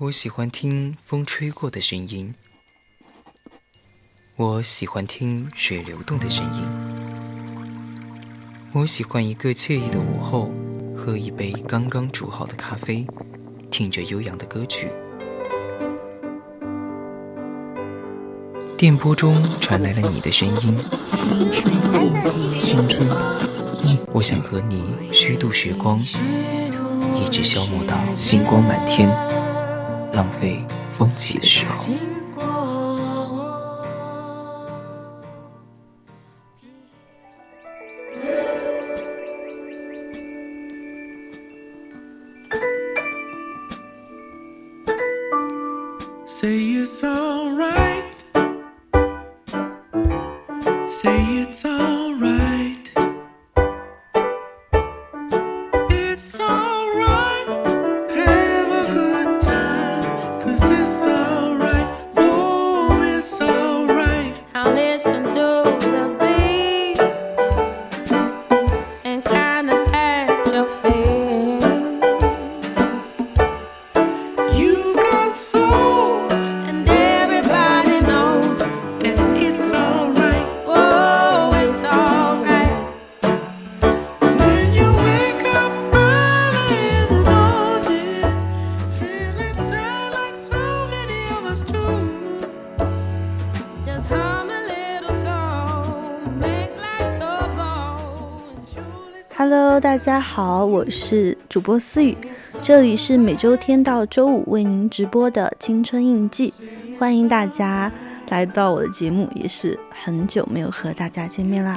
我喜欢听风吹过的声音，我喜欢听水流动的声音，我喜欢一个惬意的午后，喝一杯刚刚煮好的咖啡，听着悠扬的歌曲。电波中传来了你的声音，青春，我想和你虚度时光，一直消磨到星光满天，浪费风起的时候。主播思雨，这里是每周天到周五为您直播的青春印记，欢迎大家来到我的节目，也是很久没有和大家见面啦。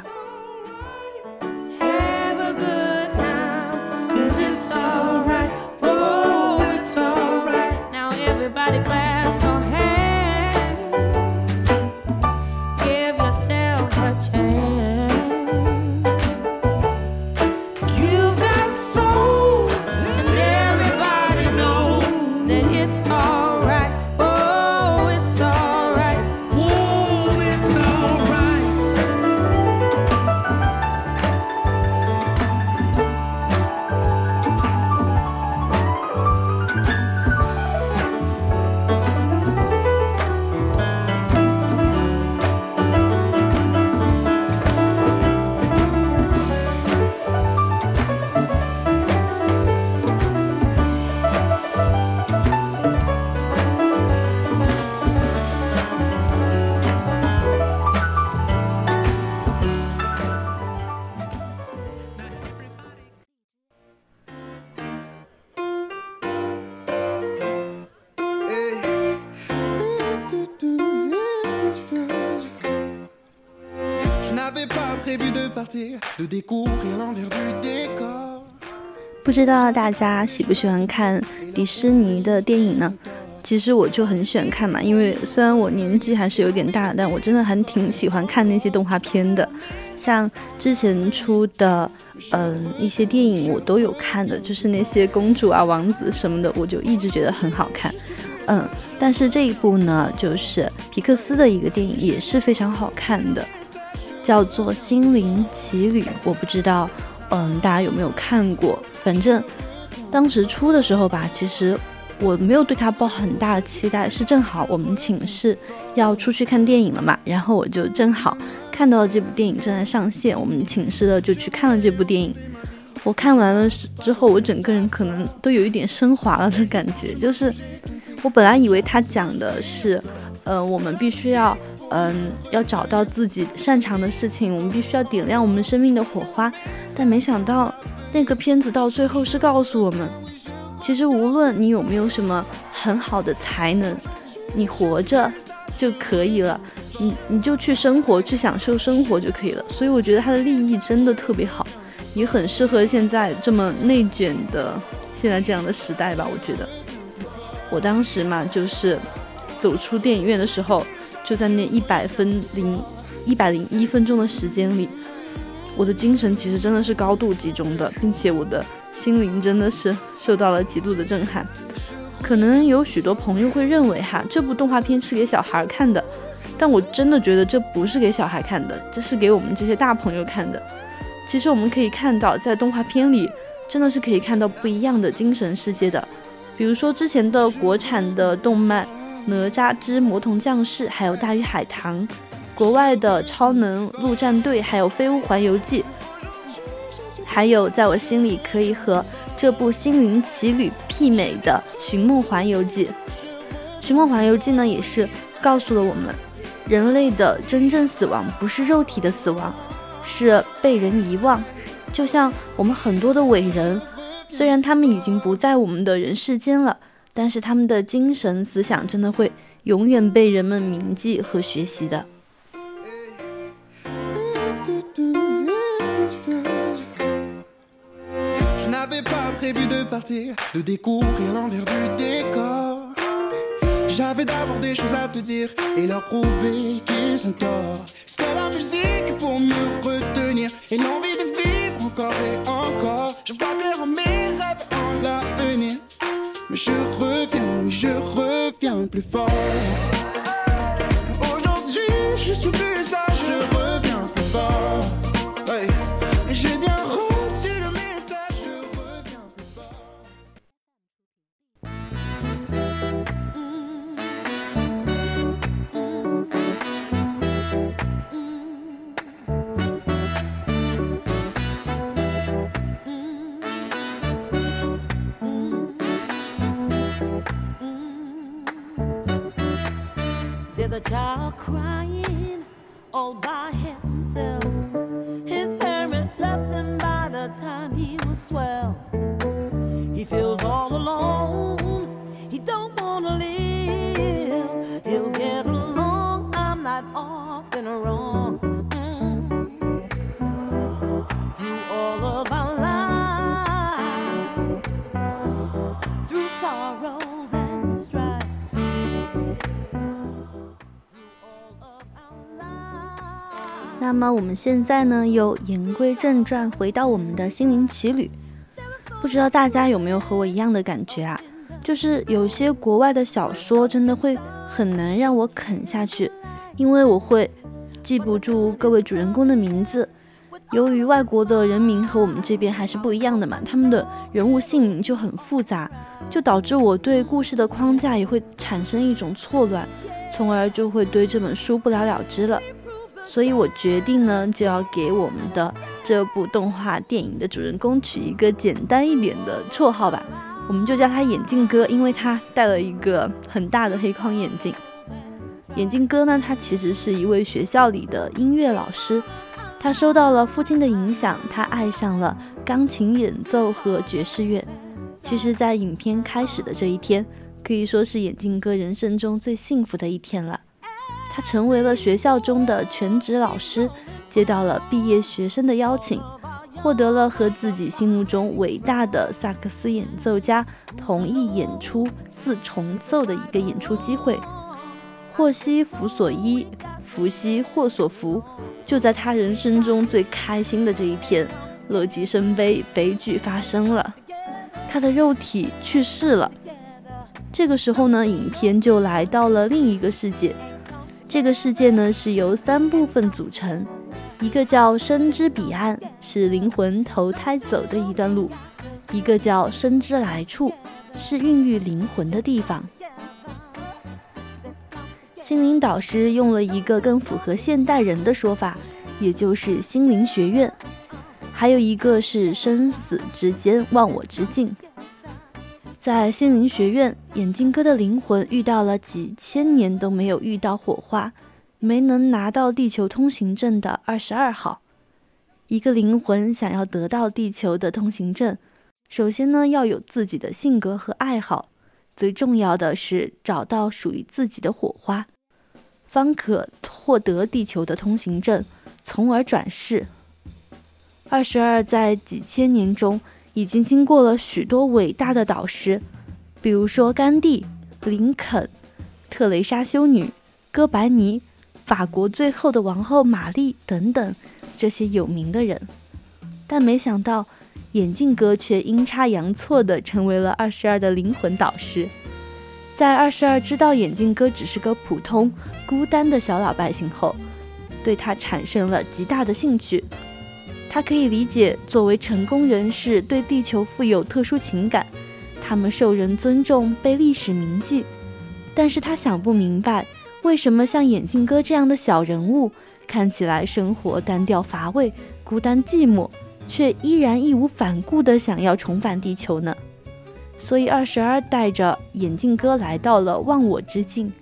不知道大家喜不喜欢看迪士尼的电影呢？其实我就很喜欢看嘛，因为虽然我年纪还是有点大，但我真的还挺喜欢看那些动画片的。像之前出的，嗯，一些电影我都有看的，就是那些公主啊、王子什么的，我就一直觉得很好看。嗯，但是这一部呢，就是皮克斯的一个电影，也是非常好看的。叫做《心灵奇旅》，我不知道，嗯，大家有没有看过？反正当时出的时候吧，其实我没有对它抱很大的期待，是正好我们寝室要出去看电影了嘛，然后我就正好看到了这部电影正在上线，我们寝室的就去看了这部电影。我看完了之后，我整个人可能都有一点升华了的感觉，就是我本来以为他讲的是，嗯，我们必须要。嗯，要找到自己擅长的事情，我们必须要点亮我们生命的火花。但没想到，那个片子到最后是告诉我们，其实无论你有没有什么很好的才能，你活着就可以了。你你就去生活，去享受生活就可以了。所以我觉得它的立意真的特别好，也很适合现在这么内卷的现在这样的时代吧。我觉得，我当时嘛，就是走出电影院的时候。就在那一百分零一百零一分钟的时间里，我的精神其实真的是高度集中的，并且我的心灵真的是受到了极度的震撼。可能有许多朋友会认为哈，这部动画片是给小孩看的，但我真的觉得这不是给小孩看的，这是给我们这些大朋友看的。其实我们可以看到，在动画片里真的是可以看到不一样的精神世界的。比如说之前的国产的动漫《哪吒之魔童降世》，还有《大鱼海棠》，国外的《超能陆战队》，还有《飞屋环游记》，还有在我心里可以和这部《心灵奇旅》媲美的《寻梦环游记》。《寻梦环游记》呢，也是告诉了我们，人类的真正死亡不是肉体的死亡，是被人遗忘。就像我们很多的伟人。虽然他们已经不在我们的人世间了，但是他们的精神思想真的会永远被人们铭记和学习的。Reviens, je reviens plus fort. Aujourd'hui, je suis plus ça, je reviens plus fort. J'ai bien A child crying all by himself. His parents left him by the time he was 12. He feels all alone. He don't wanna live. He'll get along. I'm not often wrong. 那么我们现在呢，又言归正传，回到我们的心灵奇旅。不知道大家有没有和我一样的感觉啊？就是有些国外的小说真的会很难让我啃下去，因为我会记不住各位主人公的名字。由于外国的人名和我们这边还是不一样的嘛，他们的人物姓名就很复杂，就导致我对故事的框架也会产生一种错乱，从而就会对这本书不了了之了。所以我决定呢，就要给我们的这部动画电影的主人公取一个简单一点的绰号吧，我们就叫他眼镜哥，因为他戴了一个很大的黑框眼镜。眼镜哥呢，他其实是一位学校里的音乐老师，他受到了父亲的影响，他爱上了钢琴演奏和爵士乐。其实，在影片开始的这一天，可以说是眼镜哥人生中最幸福的一天了。他成为了学校中的全职老师，接到了毕业学生的邀请，获得了和自己心目中伟大的萨克斯演奏家同一演出四重奏的一个演出机会。祸兮福所依，福兮祸所伏。就在他人生中最开心的这一天，乐极生悲，悲剧发生了，他的肉体去世了。这个时候呢，影片就来到了另一个世界。这个世界呢是由三部分组成，一个叫生之彼岸，是灵魂投胎走的一段路；一个叫生之来处，是孕育灵魂的地方。心灵导师用了一个更符合现代人的说法，也就是心灵学院。还有一个是生死之间，忘我之境。在心灵学院，眼镜哥的灵魂遇到了几千年都没有遇到火花，没能拿到地球通行证的二十二号。一个灵魂想要得到地球的通行证，首先呢要有自己的性格和爱好，最重要的是找到属于自己的火花，方可获得地球的通行证，从而转世。二十二在几千年中。已经经过了许多伟大的导师，比如说甘地、林肯、特蕾莎修女、哥白尼、法国最后的王后玛丽等等这些有名的人，但没想到眼镜哥却阴差阳错地成为了二十二的灵魂导师。在二十二知道眼镜哥只是个普通孤单的小老百姓后，对他产生了极大的兴趣。他可以理解，作为成功人士对地球富有特殊情感，他们受人尊重，被历史铭记。但是他想不明白，为什么像眼镜哥这样的小人物，看起来生活单调乏味、孤单寂寞，却依然义无反顾地想要重返地球呢？所以二十二带着眼镜哥来到了忘我之境，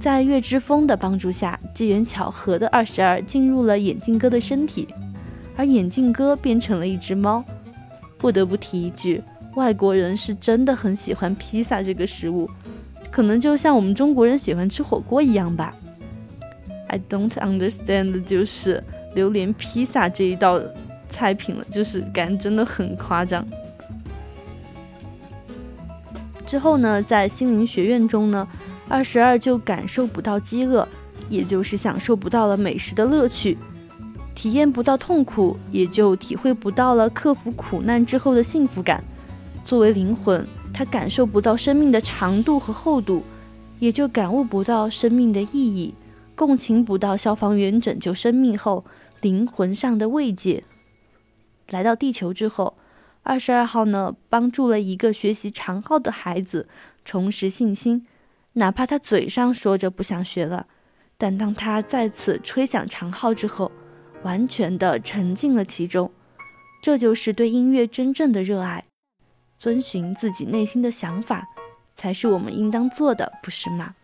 在月之风的帮助下，机缘巧合的二十二进入了眼镜哥的身体，而眼镜哥变成了一只猫。不得不提一句，外国人是真的很喜欢披萨这个食物，可能就像我们中国人喜欢吃火锅一样吧。I don't understand，就是榴莲披萨这一道菜品了，就是感觉真的很夸张。之后呢，在心灵学院中呢，二十二就感受不到饥饿，也就是享受不到了美食的乐趣，体验不到痛苦，也就体会不到了克服苦难之后的幸福感。作为灵魂，他感受不到生命的长度和厚度，也就感悟不到生命的意义，共情不到消防员拯救生命后灵魂上的慰藉。来到地球之后。二十二号呢，帮助了一个学习长号的孩子重拾信心，哪怕他嘴上说着不想学了，但当他再次吹响长号之后，完全的沉浸了其中。这就是对音乐真正的热爱，遵循自己内心的想法，才是我们应当做的，不是吗？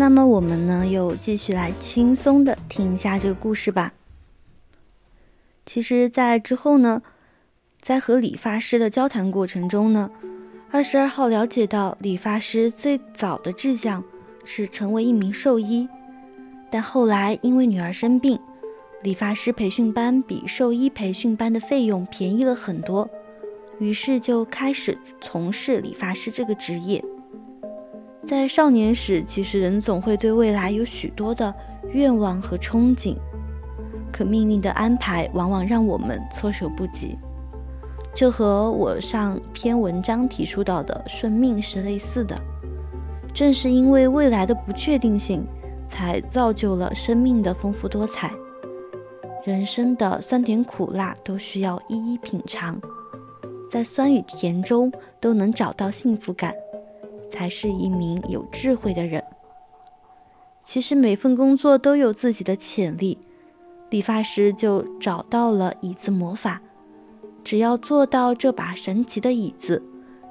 那么我们呢，又继续来轻松的听一下这个故事吧。其实，在之后呢，在和理发师的交谈过程中呢，二十二号了解到，理发师最早的志向是成为一名兽医，但后来因为女儿生病，理发师培训班比兽医培训班的费用便宜了很多，于是就开始从事理发师这个职业。在少年时，其实人总会对未来有许多的愿望和憧憬，可命运的安排往往让我们措手不及。这和我上篇文章提出到的顺命是类似的。正是因为未来的不确定性，才造就了生命的丰富多彩。人生的酸甜苦辣都需要一一品尝，在酸与甜中都能找到幸福感。才是一名有智慧的人。其实每份工作都有自己的潜力，理发师就找到了椅子魔法。只要做到这把神奇的椅子，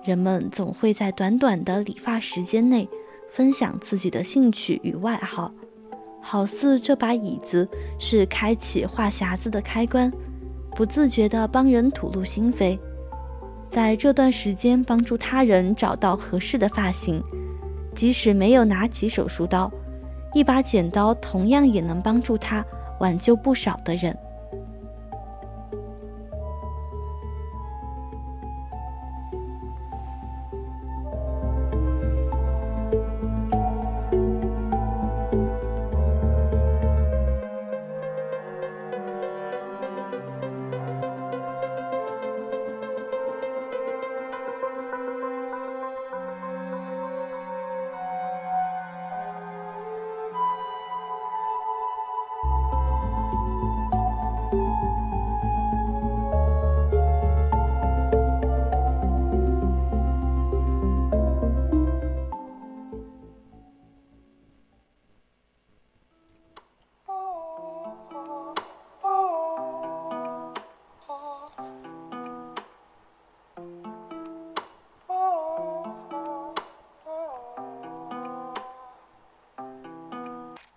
人们总会在短短的理发时间内分享自己的兴趣与外号，好似这把椅子是开启话匣子的开关，不自觉地帮人吐露心扉。在这段时间，帮助他人找到合适的发型，即使没有拿起手术刀，一把剪刀同样也能帮助他挽救不少的人。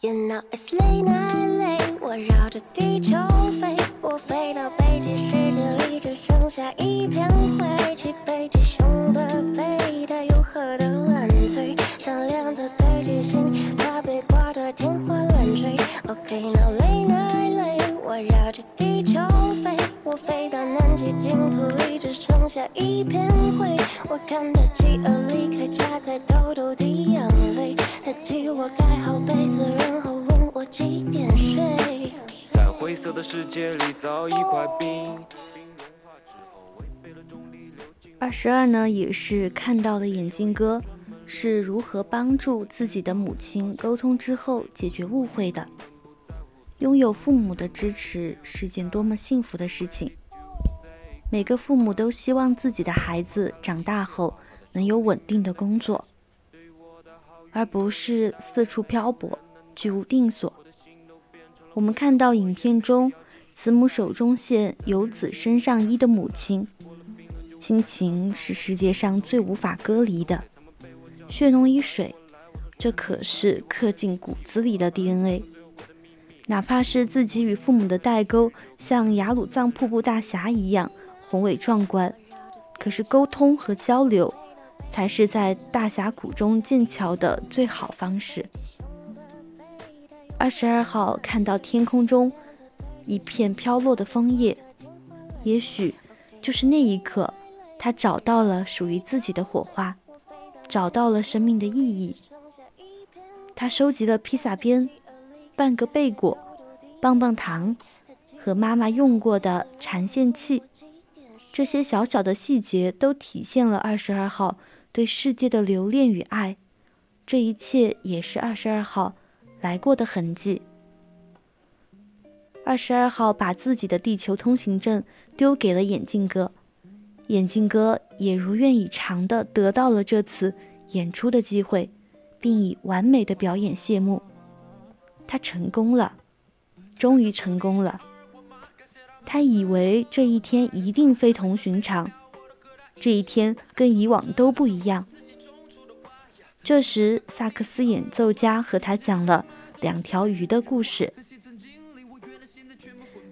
You know it's late night late，我绕着地球飞，我飞到北极世界里只剩下一片灰。去北极熊的背，它有何等烂醉？闪亮的北极星，它被挂着天花乱坠。OK，now、late night late，我绕着地球飞，我飞到南极净土里只剩下一片灰。我看得企鹅离开家，才偷偷滴眼泪。它替我盖好被子，色的世界里，造一块冰。二十二呢，也是看到了眼镜哥是如何帮助自己的母亲沟通之后解决误会的。拥有父母的支持是件多么幸福的事情。每个父母都希望自己的孩子长大后能有稳定的工作，而不是四处漂泊，居无定所。我们看到影片中慈母手中线，游子身上衣的母亲，亲情是世界上最无法割离的，血浓于水，这可是刻进骨子里的 DNA。哪怕是自己与父母的代沟像雅鲁藏瀑布大峡一样宏伟壮观，可是沟通和交流才是在大峡谷中建桥的最好方式。二十二号看到天空中一片飘落的枫叶，也许就是那一刻，他找到了属于自己的火花，找到了生命的意义。他收集了披萨边。半个贝果、棒棒糖和妈妈用过的缠线器，这些小小的细节都体现了二十二号对世界的留恋与爱。这一切也是二十二号来过的痕迹。二十二号把自己的地球通行证丢给了眼镜哥，眼镜哥也如愿以偿的得到了这次演出的机会，并以完美的表演谢幕。他成功了，终于成功了。他以为这一天一定非同寻常，这一天跟以往都不一样。这时，萨克斯演奏家和他讲了两条鱼的故事。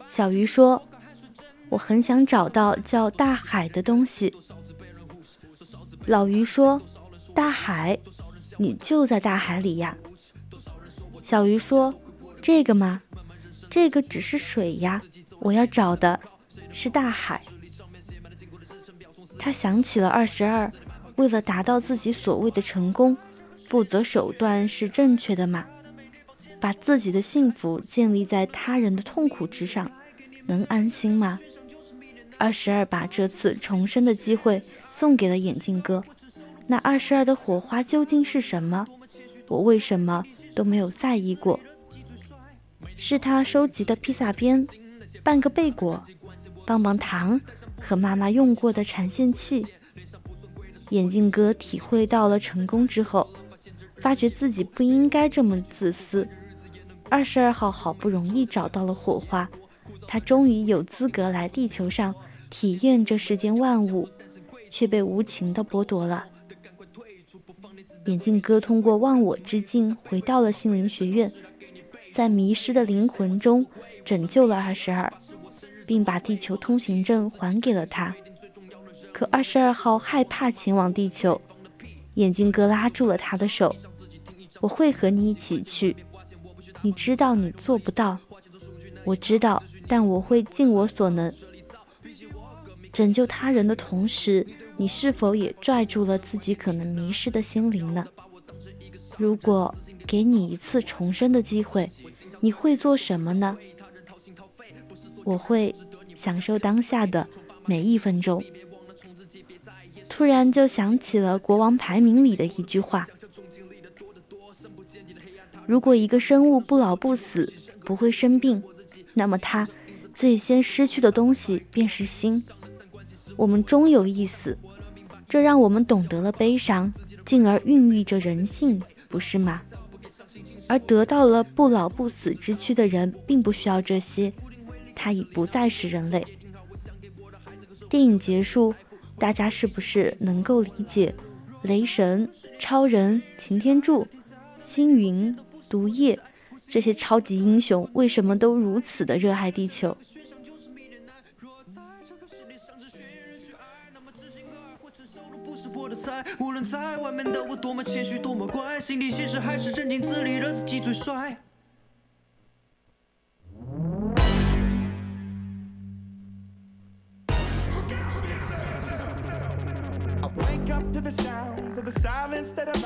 小鱼说：“我很想找到叫大海的东西。”老鱼说：“大海，你就在大海里呀。”小鱼说：“这个吗？这个只是水呀，我要找的是大海。”他想起了二十二，为了达到自己所谓的成功，不择手段是正确的吗？把自己的幸福建立在他人的痛苦之上，能安心吗？二十二把这次重生的机会送给了眼镜哥，那二十二的火花究竟是什么？我为什么？都没有在意过，是他收集的披萨边、半个贝果、棒棒糖和妈妈用过的缠线器。眼镜哥体会到了成功之后，发觉自己不应该这么自私。二十二号好不容易找到了火花，他终于有资格来地球上体验这世间万物，却被无情的剥夺了。眼镜哥通过忘我之境回到了心灵学院，在迷失的灵魂中拯救了二十二，并把地球通行证还给了他。可二十二号害怕前往地球，眼镜哥拉住了他的手：“我会和你一起去，你知道你做不到，我知道，但我会尽我所能。”拯救他人的同时，你是否也拽住了自己可能迷失的心灵呢？如果给你一次重生的机会，你会做什么呢？我会享受当下的每一分钟。突然就想起了国王排名里的一句话：如果一个生物不老不死，不会生病，那么它最先失去的东西便是心。我们终有一死，这让我们懂得了悲伤，进而孕育着人性，不是吗？而得到了不老不死之躯的人，并不需要这些，他已不再是人类。电影结束，大家是不是能够理解雷神、超人、擎天柱、星云、毒液这些超级英雄为什么都如此的热爱地球？不是我的菜，无论在外面的我多么谦虚，多么乖，心里其实还是镇静自理的自己最帅。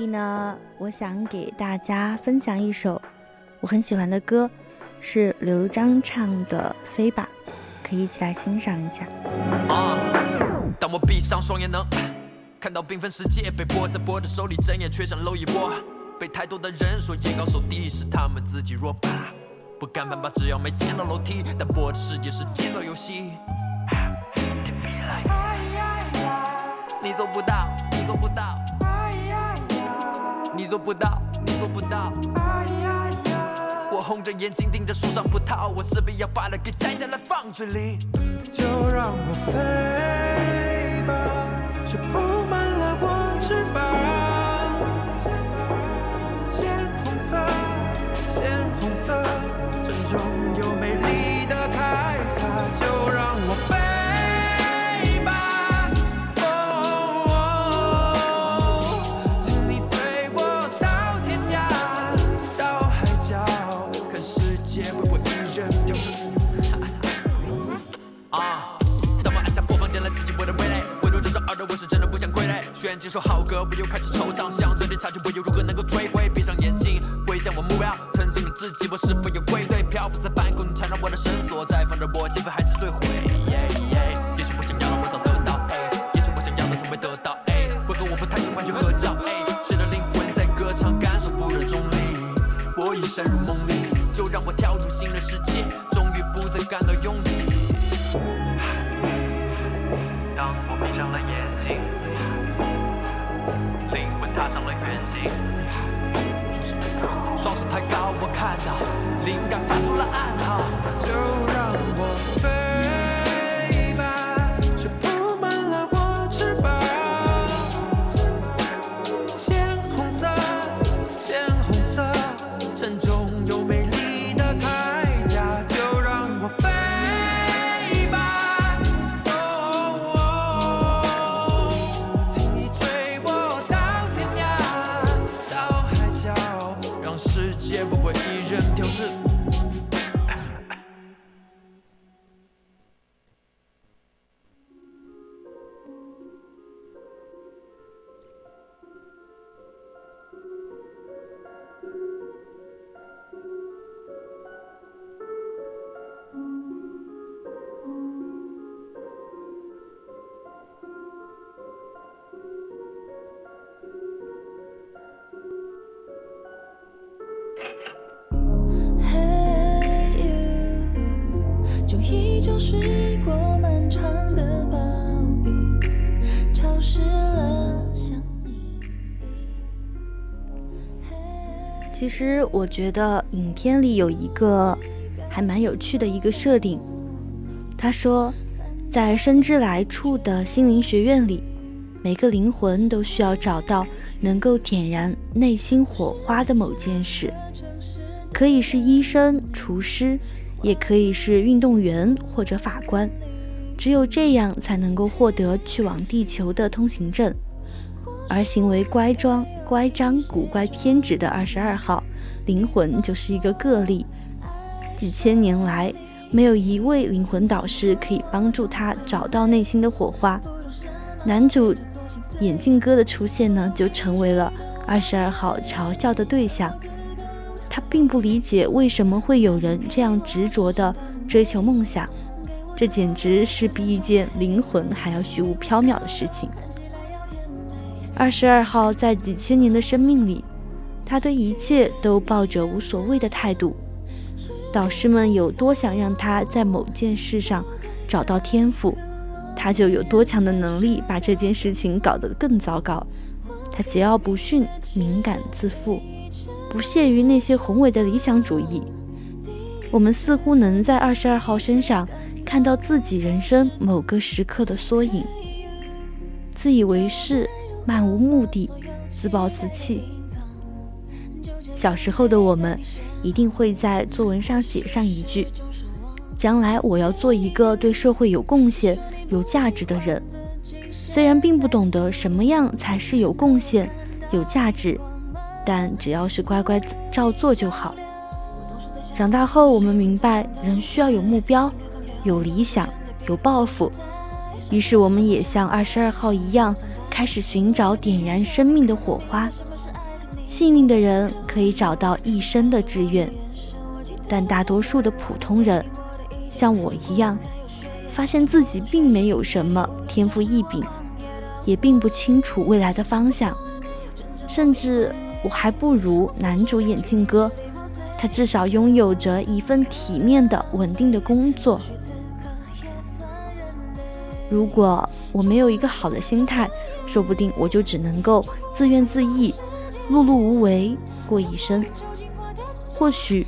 里呢，我想给大家分享一首我很喜欢的歌，是刘璋唱的《飞吧》，可以一起来欣赏一下。啊！当我闭上双眼，能看到缤纷世界被握在我的手里，睁眼却像蝼蚁窝。被太多的人说眼高手低，是他们自己弱吧？不敢攀爬，只要没见到楼梯，但我的世界是见到游戏。你做不到，你做不到，你做不到，你做不到。我红着眼睛盯着树上葡萄，我势必要把它给摘下来放嘴里。就让我飞吧，却铺满傀儡。选几首好歌，我又开始惆怅，想这里差距我又如何能够摧毁？闭上眼睛，回想我目标，曾经的自己，我是否有归队？漂浮在半空，缠绕我的绳索，在放着我，气氛还是坠毁。踏上了远行。双手抬高，双手抬高，我看到灵感发出了暗号。其实我觉得影片里有一个还蛮有趣的一个设定，他说，在生之来处的心灵学院里，每个灵魂都需要找到能够点燃内心火花的某件事，可以是医生、厨师，也可以是运动员或者法官，只有这样才能够获得去往地球的通行证。而行为乖张、乖张、古怪、偏执的二十二号灵魂就是一个个例。几千年来，没有一位灵魂导师可以帮助他找到内心的火花。男主眼镜哥的出现呢，就成为了二十二号嘲笑的对象。他并不理解为什么会有人这样执着地追求梦想，这简直是比一件灵魂还要虚无缥缈的事情。二十二号在几千年的生命里，他对一切都抱着无所谓的态度。导师们有多想让他在某件事上找到天赋，他就有多强的能力把这件事情搞得更糟糕。他桀骜不驯，敏感自负，不屑于那些宏伟的理想主义。我们似乎能在二十二号身上看到自己人生某个时刻的缩影，自以为是。漫无目的，自暴自弃。小时候的我们，一定会在作文上写上一句：“将来我要做一个对社会有贡献、有价值的人。”虽然并不懂得什么样才是有贡献、有价值，但只要是乖乖照做就好。长大后，我们明白，人需要有目标、有理想、有抱负。于是，我们也像二十二号一样。开始寻找点燃生命的火花。幸运的人可以找到一生的志愿，但大多数的普通人，像我一样，发现自己并没有什么天赋异禀，也并不清楚未来的方向，甚至我还不如男主眼镜哥，他至少拥有着一份体面的、稳定的工作。如果我没有一个好的心态，说不定我就只能够自怨自艾、碌碌无为过一生。或许，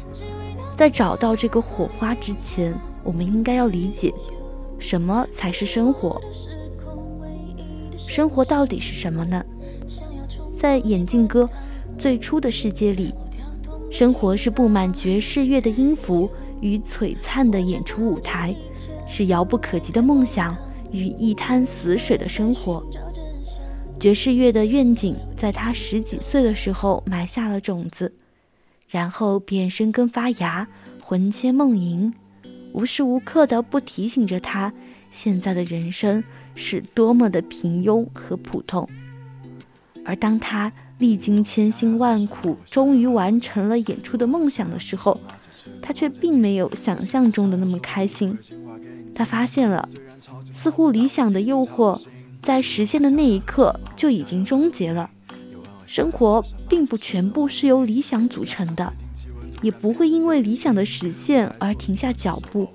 在找到这个火花之前，我们应该要理解，什么才是生活？生活到底是什么呢？在眼镜哥最初的世界里，生活是布满爵士乐的音符与璀璨的演出舞台，是遥不可及的梦想与一滩死水的生活。爵士乐的愿景在他十几岁的时候埋下了种子，然后便生根发芽，魂牵梦萦，无时无刻的不提醒着他现在的人生是多么的平庸和普通。而当他历经千辛万苦，终于完成了演出的梦想的时候，他却并没有想象中的那么开心。他发现了，似乎理想的诱惑。在实现的那一刻就已经终结了。生活并不全部是由理想组成的，也不会因为理想的实现而停下脚步。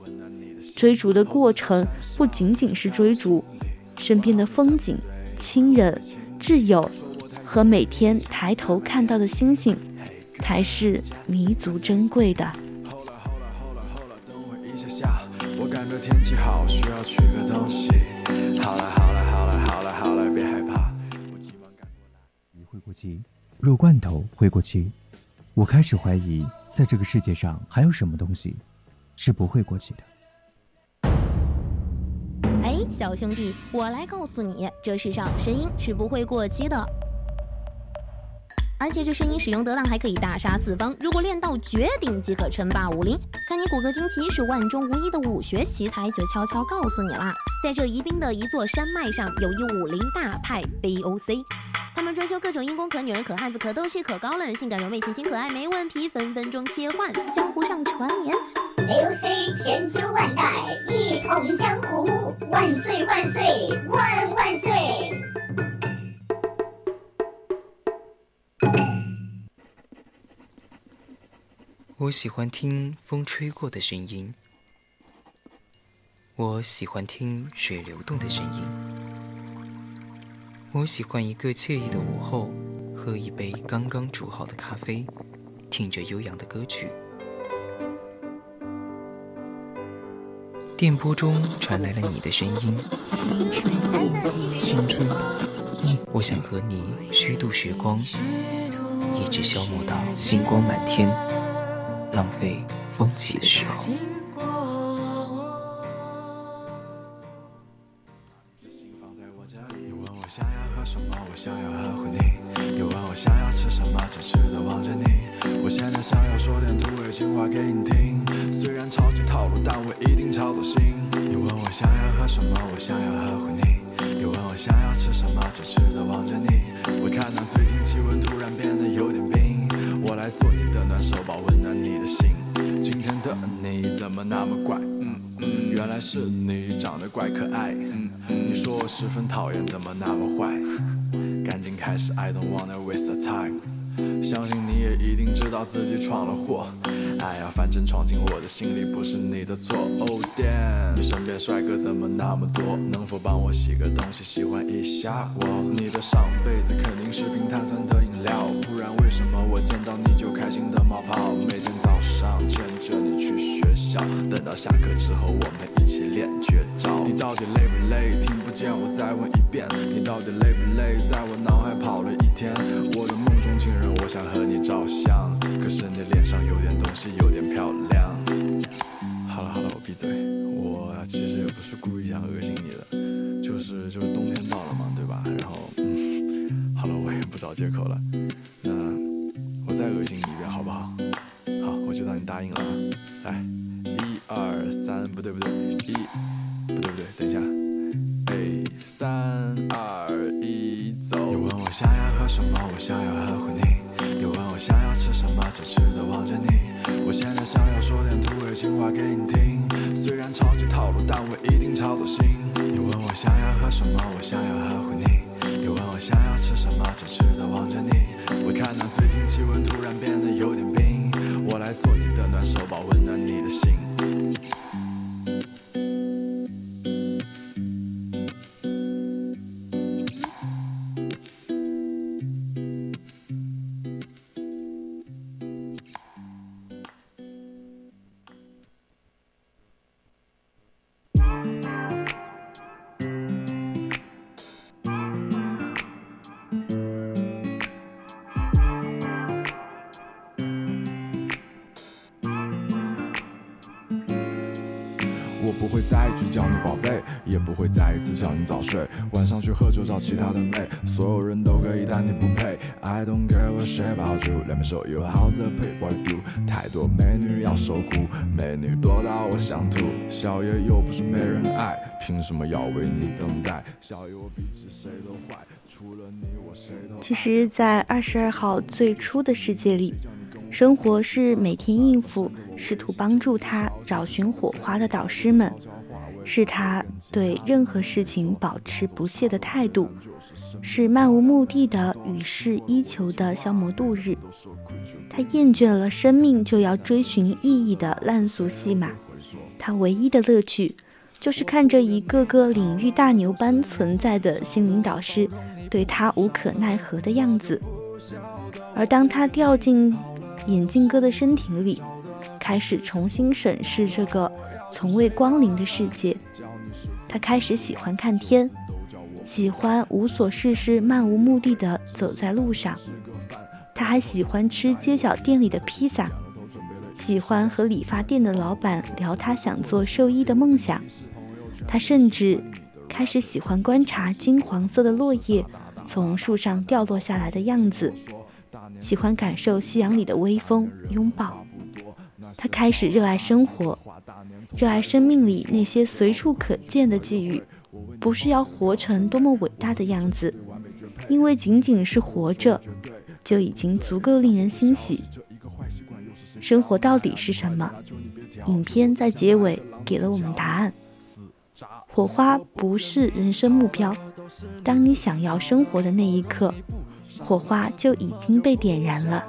追逐的过程不仅仅是追逐，身边的风景、亲人、挚友和每天抬头看到的星星，才是弥足珍贵的。我感觉天气好，需要取个东西。好了好了。好了好了好了，别害怕。我急忙赶过来鱼会过期，肉罐头会过期。我开始怀疑，在这个世界上还有什么东西是不会过期的。哎，小兄弟，我来告诉你，这世上声音是不会过期的。而且这声音使用得当，还可以大杀四方。如果练到绝顶，即可称霸武林。看你骨骼惊奇，是万中无一的武学奇才，就悄悄告诉你啦。在这宜宾的一座山脉上，有一武林大派 BOC，他们专修各种阴功可女人、可汉子、可逗趣、可高冷、性感柔媚、清新可爱，没问题，分分钟切换。江湖上传言，BOC 千秋万代，一统江湖，万岁万岁万万岁！我喜欢听风吹过的声音，我喜欢听水流动的声音，我喜欢一个惬意的午后，喝一杯刚刚煮好的咖啡，听着悠扬的歌曲。电波中传来了你的声音，青春，我想和你虚度时光，一直消磨到星光满天，浪费风起的时候。又问我想要喝什么，我想要呵护你。又问我想要吃什么，痴痴的望着你。我现在想要说点土味情话给你听，虽然超级套路，但我一定超走心。又问我想要喝什么，我想要呵护你。又问我想要吃什么，痴痴的望着你。我看到最近气温突然变得有点冰，我来做你的暖手宝，温暖你的心。今天的你怎么那么怪？嗯，原来是你长得怪可爱。嗯，你说我十分讨厌，怎么那么坏？赶紧开始，I don't wanna waste the time。相信你也一定知道自己闯了祸。哎呀，反正闯进我的心里不是你的错。Oh damn，你身边帅哥怎么那么多？能否帮我洗个东西，喜欢一下我？你的上辈子肯定是瓶碳酸的料，不然为什么我见到你就开心的冒泡？每天早上牵着你去学校，等到下课之后我们一起练绝招。你到底累不累？听不见我再问一遍。你到底累不累？在我脑海跑了一天。我的梦中情人，我想和你照相，可是你脸上有点东西，有点漂亮。好了好了，我闭嘴。我其实也不是故意想恶心你的，就是就是冬天到了嘛，对吧？然后，嗯，好了，我也不找借口了。那我再恶心你一遍，好不好？好，我就当你答应了啊。来，一二三，不对不对，一，不对不对，等一下。哎，三二一，走。你问我想要喝什么，我想要呵护你。你问我想要吃什么，痴痴的望着你。我现在想要说点土味情话给你听，虽然超级套路，但我一定超走心。你问我想要喝什么，我想要呵护你。你问我想要吃什么，痴痴的望着你。我看到最近气温突然变得有点冰，我来做你的暖手宝，温暖你的心。找其他的妹，所有人都可以，但你不配。I don't care what shit about you, let me show you how the pay boy do。太多美女要守护，美女多到我想吐。小爷又不是没人爱，凭什么要为你等待？小爷我比起谁都坏，除了你我谁都。其实，在二十二号最初的世界里，生活是每天应付，试图帮助他找寻火花的导师们，是他对任何事情保持不懈的态度，是漫无目的的与世依求的消磨度日。他厌倦了生命就要追寻意义的烂俗戏码，他唯一的乐趣就是看着一个个领域大牛般存在的心灵导师对他无可奈何的样子。而当他掉进眼镜哥的身体里，开始重新审视这个从未光临的世界。他开始喜欢看天，喜欢无所事事、漫无目的的走在路上。他还喜欢吃街角店里的披萨，喜欢和理发店的老板聊他想做兽医的梦想。他甚至开始喜欢观察金黄色的落叶从树上掉落下来的样子。喜欢感受夕阳里的微风拥抱，他开始热爱生活，热爱生命里那些随处可见的际遇，不是要活成多么伟大的样子，因为仅仅是活着，就已经足够令人欣喜。生活到底是什么？影片在结尾给了我们答案。火花不是人生目标，当你想要生活的那一刻。火花就已经被点燃了。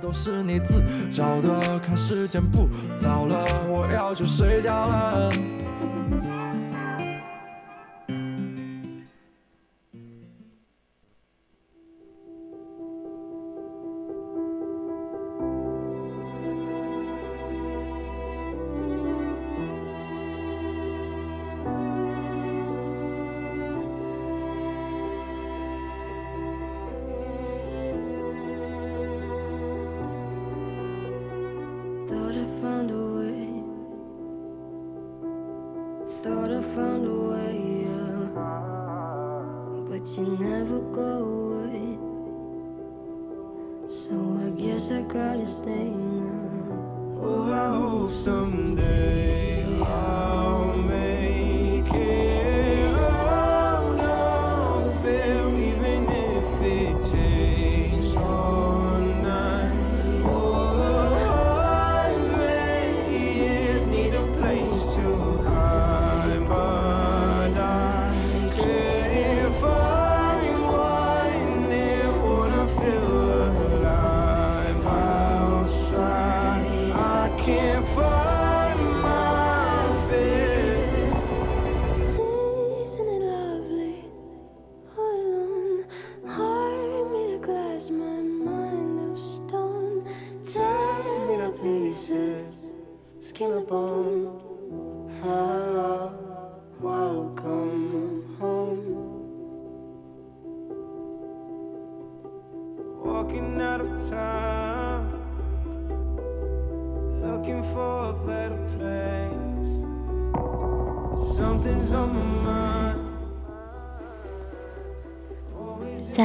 都是你自找的，看时间不早了，我要去睡觉了。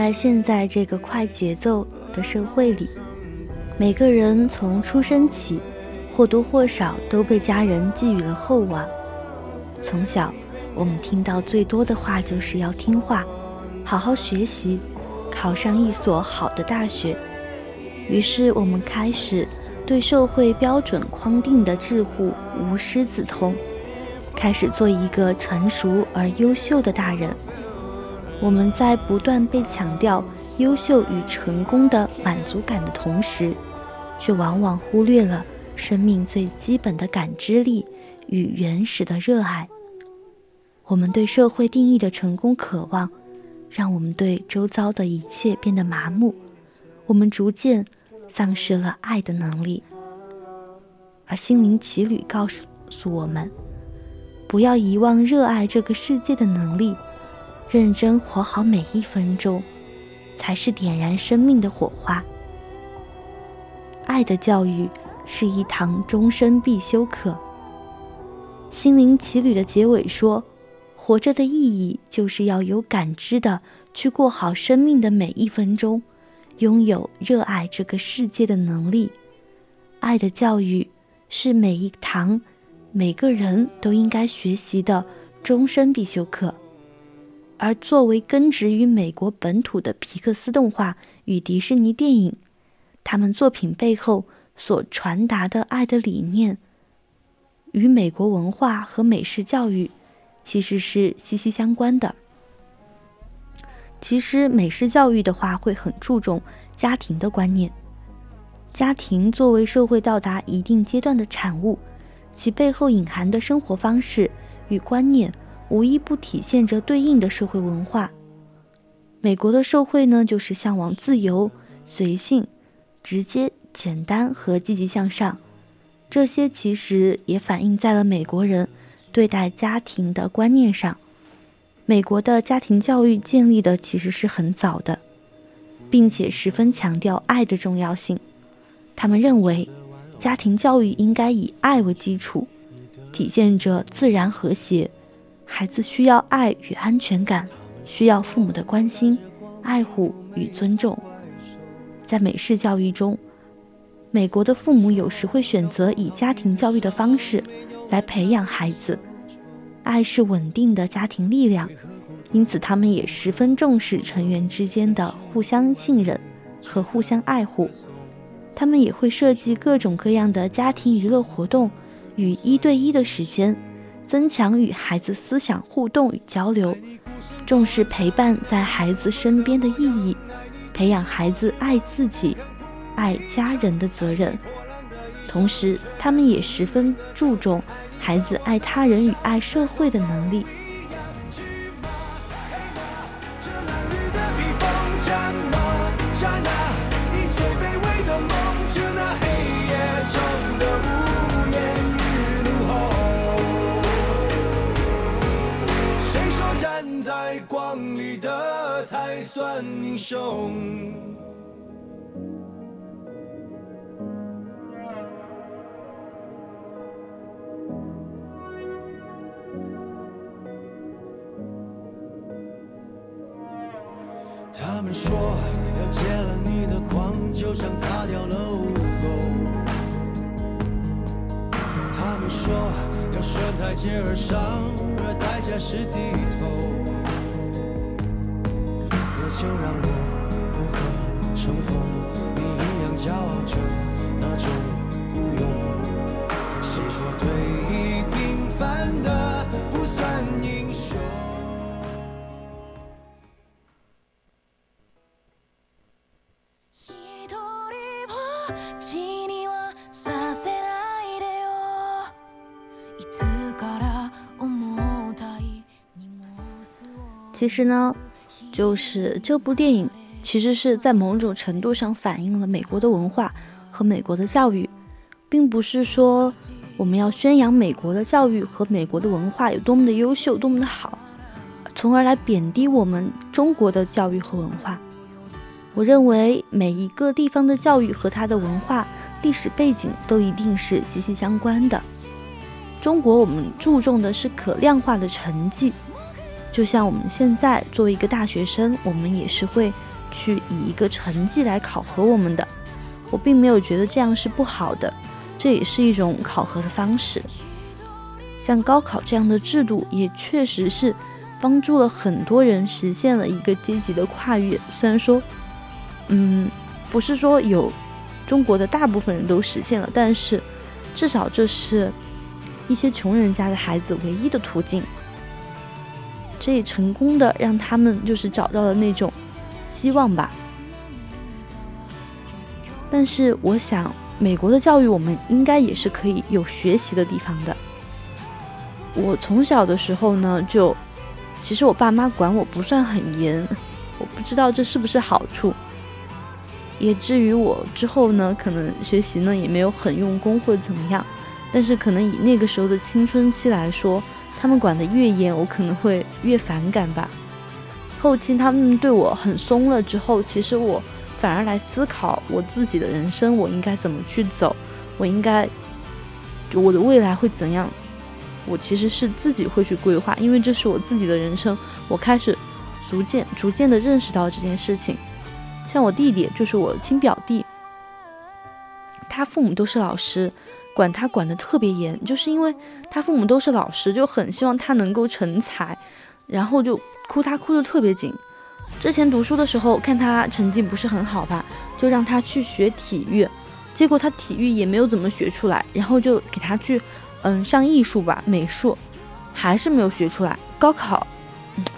在现在这个快节奏的社会里，每个人从出生起，或多或少都被家人寄予了厚望。从小，我们听到最多的话就是要听话，好好学习，考上一所好的大学。于是，我们开始对社会标准框定的桎梏无师自通，开始做一个成熟而优秀的大人。我们在不断被强调优秀与成功的满足感的同时，却往往忽略了生命最基本的感知力与原始的热爱。我们对社会定义的成功渴望，让我们对周遭的一切变得麻木，我们逐渐丧失了爱的能力。而心灵奇旅告诉诉我们，不要遗忘热爱这个世界的能力。认真活好每一分钟，才是点燃生命的火花。爱的教育是一堂终身必修课。心灵奇旅的结尾说：“活着的意义就是要有感知的去过好生命的每一分钟，拥有热爱这个世界的能力。爱的教育是每一堂每个人都应该学习的终身必修课。”而作为根植于美国本土的皮克斯动画与迪士尼电影，他们作品背后所传达的爱的理念，与美国文化和美式教育其实是息息相关的。其实美式教育的话，会很注重家庭的观念。家庭作为社会到达一定阶段的产物，其背后隐含的生活方式与观念。无一不体现着对应的社会文化。美国的社会呢，就是向往自由、随性、直接、简单和积极向上。这些其实也反映在了美国人对待家庭的观念上。美国的家庭教育建立的其实是很早的，并且十分强调爱的重要性。他们认为，家庭教育应该以爱为基础，体现着自然和谐。孩子需要爱与安全感，需要父母的关心、爱护与尊重。在美式教育中，美国的父母有时会选择以家庭教育的方式来培养孩子。爱是稳定的家庭力量，因此他们也十分重视成员之间的互相信任和互相爱护。他们也会设计各种各样的家庭娱乐活动与一对一的时间。增强与孩子思想互动与交流，重视陪伴在孩子身边的意义，培养孩子爱自己、爱家人的责任。同时，他们也十分注重孩子爱他人与爱社会的能力。光里的才算英雄。他们说要戒了你的狂，就像擦掉了污垢。他们说要顺台阶而上，而代价是低头。那就让我不可乘风，你一样骄傲着那种孤勇。谁说对弈平凡的不算英雄？一人ぼっちにはさせないでよいつから重たい荷物を其实呢， 就是这部电影其实是在某种程度上反映了美国的文化和美国的教育，并不是说我们要宣扬美国的教育和美国的文化有多么的优秀、多么的好，从而来贬低我们中国的教育和文化。我认为每一个地方的教育和它的文化、历史背景都一定是息息相关的。中国我们注重的是可量化的成绩，就像我们现在作为一个大学生，我们也是会去以一个成绩来考核我们的。我并没有觉得这样是不好的，这也是一种考核的方式。像高考这样的制度，也确实是帮助了很多人实现了一个阶级的跨越。虽然说，嗯，不是说有中国的大部分人都实现了，但是至少这是一些穷人家的孩子唯一的途径。这也成功的让他们就是找到了那种希望吧。但是我想，美国的教育我们应该也是可以有学习的地方的。我从小的时候呢，就其实我爸妈管我不算很严，我不知道这是不是好处。也至于我之后呢，可能学习呢也没有很用功或者怎么样，但是可能以那个时候的青春期来说，他们管得越严，我可能会越反感吧。后期他们对我很松了之后，其实我反而来思考我自己的人生，我应该怎么去走，我应该我的未来会怎样，我其实是自己会去规划，因为这是我自己的人生，我开始逐渐逐渐的认识到这件事情。像我弟弟，就是我亲表弟，他父母都是老师，管他管得特别严，就是因为他父母都是老师，就很希望他能够成才，然后就哭他哭得特别紧。之前读书的时候，看他成绩不是很好吧，就让他去学体育，结果他体育也没有怎么学出来，然后就给他去，嗯，上艺术吧，美术，还是没有学出来。高考，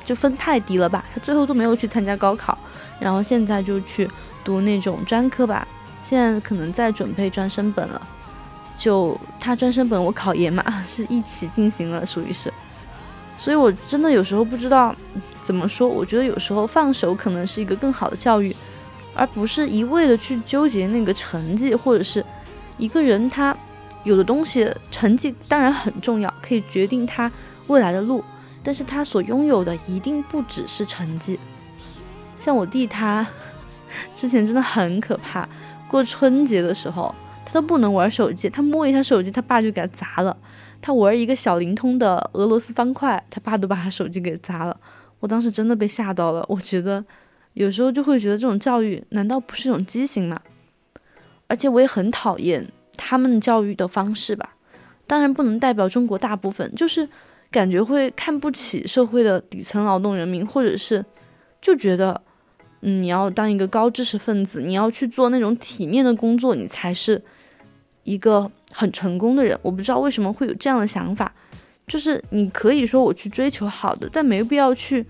就分太低了吧，他最后都没有去参加高考。然后现在就去读那种专科吧，现在可能在准备专升本了。就他专升本，我考研嘛，是一起进行了，属于是。所以我真的有时候不知道怎么说，我觉得有时候放手可能是一个更好的教育，而不是一味的去纠结那个成绩，或者是一个人他有的东西成绩当然很重要，可以决定他未来的路，但是他所拥有的一定不只是成绩。像我弟他之前真的很可怕，过春节的时候他不能玩手机，他摸一下手机，他爸就给他砸了。他玩一个小灵通的俄罗斯方块，他爸都把他手机给砸了。我当时真的被吓到了，我觉得有时候就会觉得这种教育难道不是一种畸形吗？而且我也很讨厌他们教育的方式吧。当然不能代表中国大部分，就是感觉会看不起社会的底层劳动人民，或者是就觉得。嗯，你要当一个高知识分子，你要去做那种体面的工作，你才是一个很成功的人。我不知道为什么会有这样的想法，就是你可以说我去追求好的，但没必要去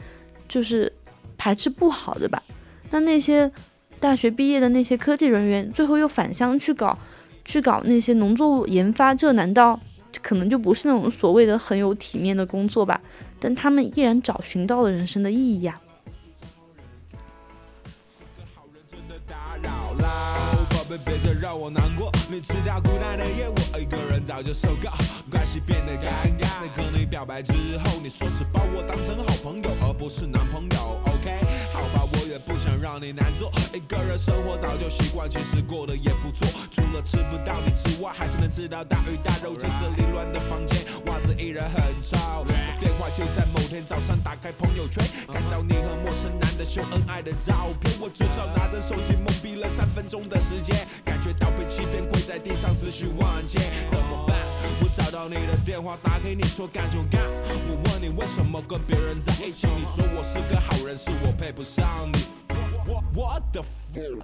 就是排斥不好的吧。那那些大学毕业的那些科技人员，最后又返乡去搞去搞那些农作物研发，这难道可能就不是那种所谓的很有体面的工作吧？但他们依然找寻到了人生的意义呀、别再让我难过。你吃掉孤单的夜，我一个人早就受够，关系变得尴尬。在跟你表白之后，你说只把我当成好朋友，而不是男朋友。OK，也不想让你难做。一个人生活早就习惯，其实过得也不错。除了吃不到你之外，还是能吃到大鱼大肉。这个凌乱的房间，袜子依然很臭。电话就在某天早上打开朋友圈，看到你和陌生男的秀恩爱的照片，我至少拿着手机懵逼了三分钟的时间，感觉到被欺骗，跪在地上思绪万千，怎么办？我找到你的电话，打给你说干就干。我问你为什么跟别人在一起，你说我是个好人，是我配不上你。我我的 fuck？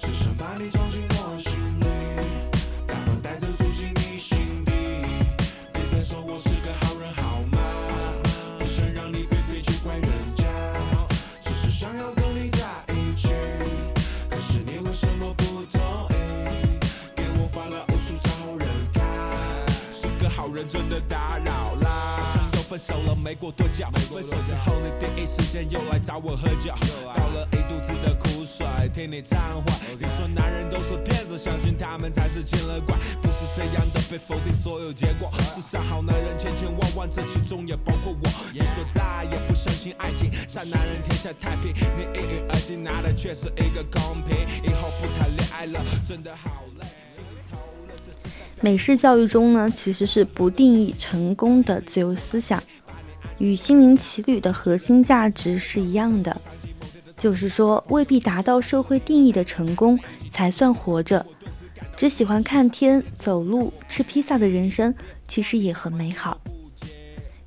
只想把你装进我心人真的打扰啦。又分手了，没过多久，分手之后你第一时间又来找我喝酒，倒了一肚子的苦水，听你忏悔。你说男人都说骗子，相信他们才是见了鬼，不是这样的，被否定所有结果。世上好男人千千万万，这其中也包括我。你说再也不相信爱情，傻男人天下太平，你一饮而尽，拿的却是一个公平。以后不谈恋爱了，真的好累。美式教育中呢，其实是不定义成功的自由思想，与心灵奇旅的核心价值是一样的，就是说未必达到社会定义的成功才算活着。只喜欢看天、走路、吃披萨的人生，其实也很美好。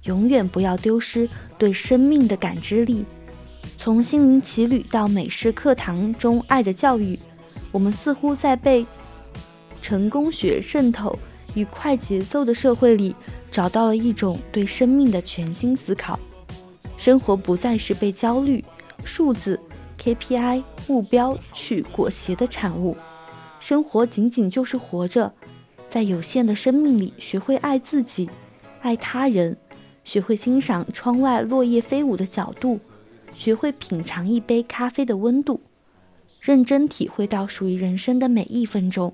永远不要丢失对生命的感知力。从心灵奇旅到美式课堂中爱的教育，我们似乎在被成功学渗透与快节奏的社会里，找到了一种对生命的全新思考。生活不再是被焦虑、数字、KPI、目标去裹挟的产物，生活仅仅就是活着，在有限的生命里，学会爱自己，爱他人，学会欣赏窗外落叶飞舞的角度，学会品尝一杯咖啡的温度，认真体会到属于人生的每一分钟。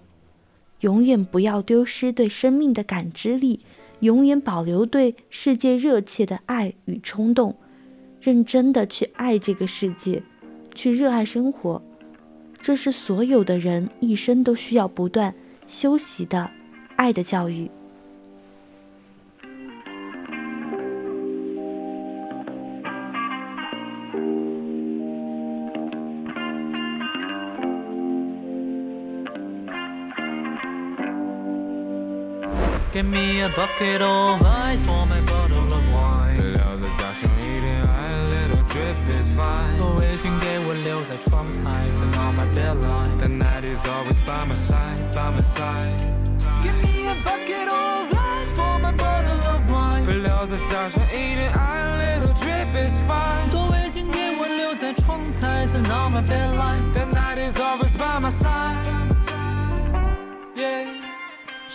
永远不要丢失对生命的感知力，永远保留对世界热切的爱与冲动，认真的去爱这个世界，去热爱生活。这是所有的人一生都需要不断修习的爱的教育。Give me a bucket of ice for my bottle of wine。不要再加上一点爱，little drip is fine。做微信给我留在窗台，turn on my bedline。The night is always by my side, by my side。Give me a bucket of ice for my bottle of wine。不要再加上一点爱，little drip is fine。做微信给我留在窗台，turn on my bedline。The night is always by my side。Yeah。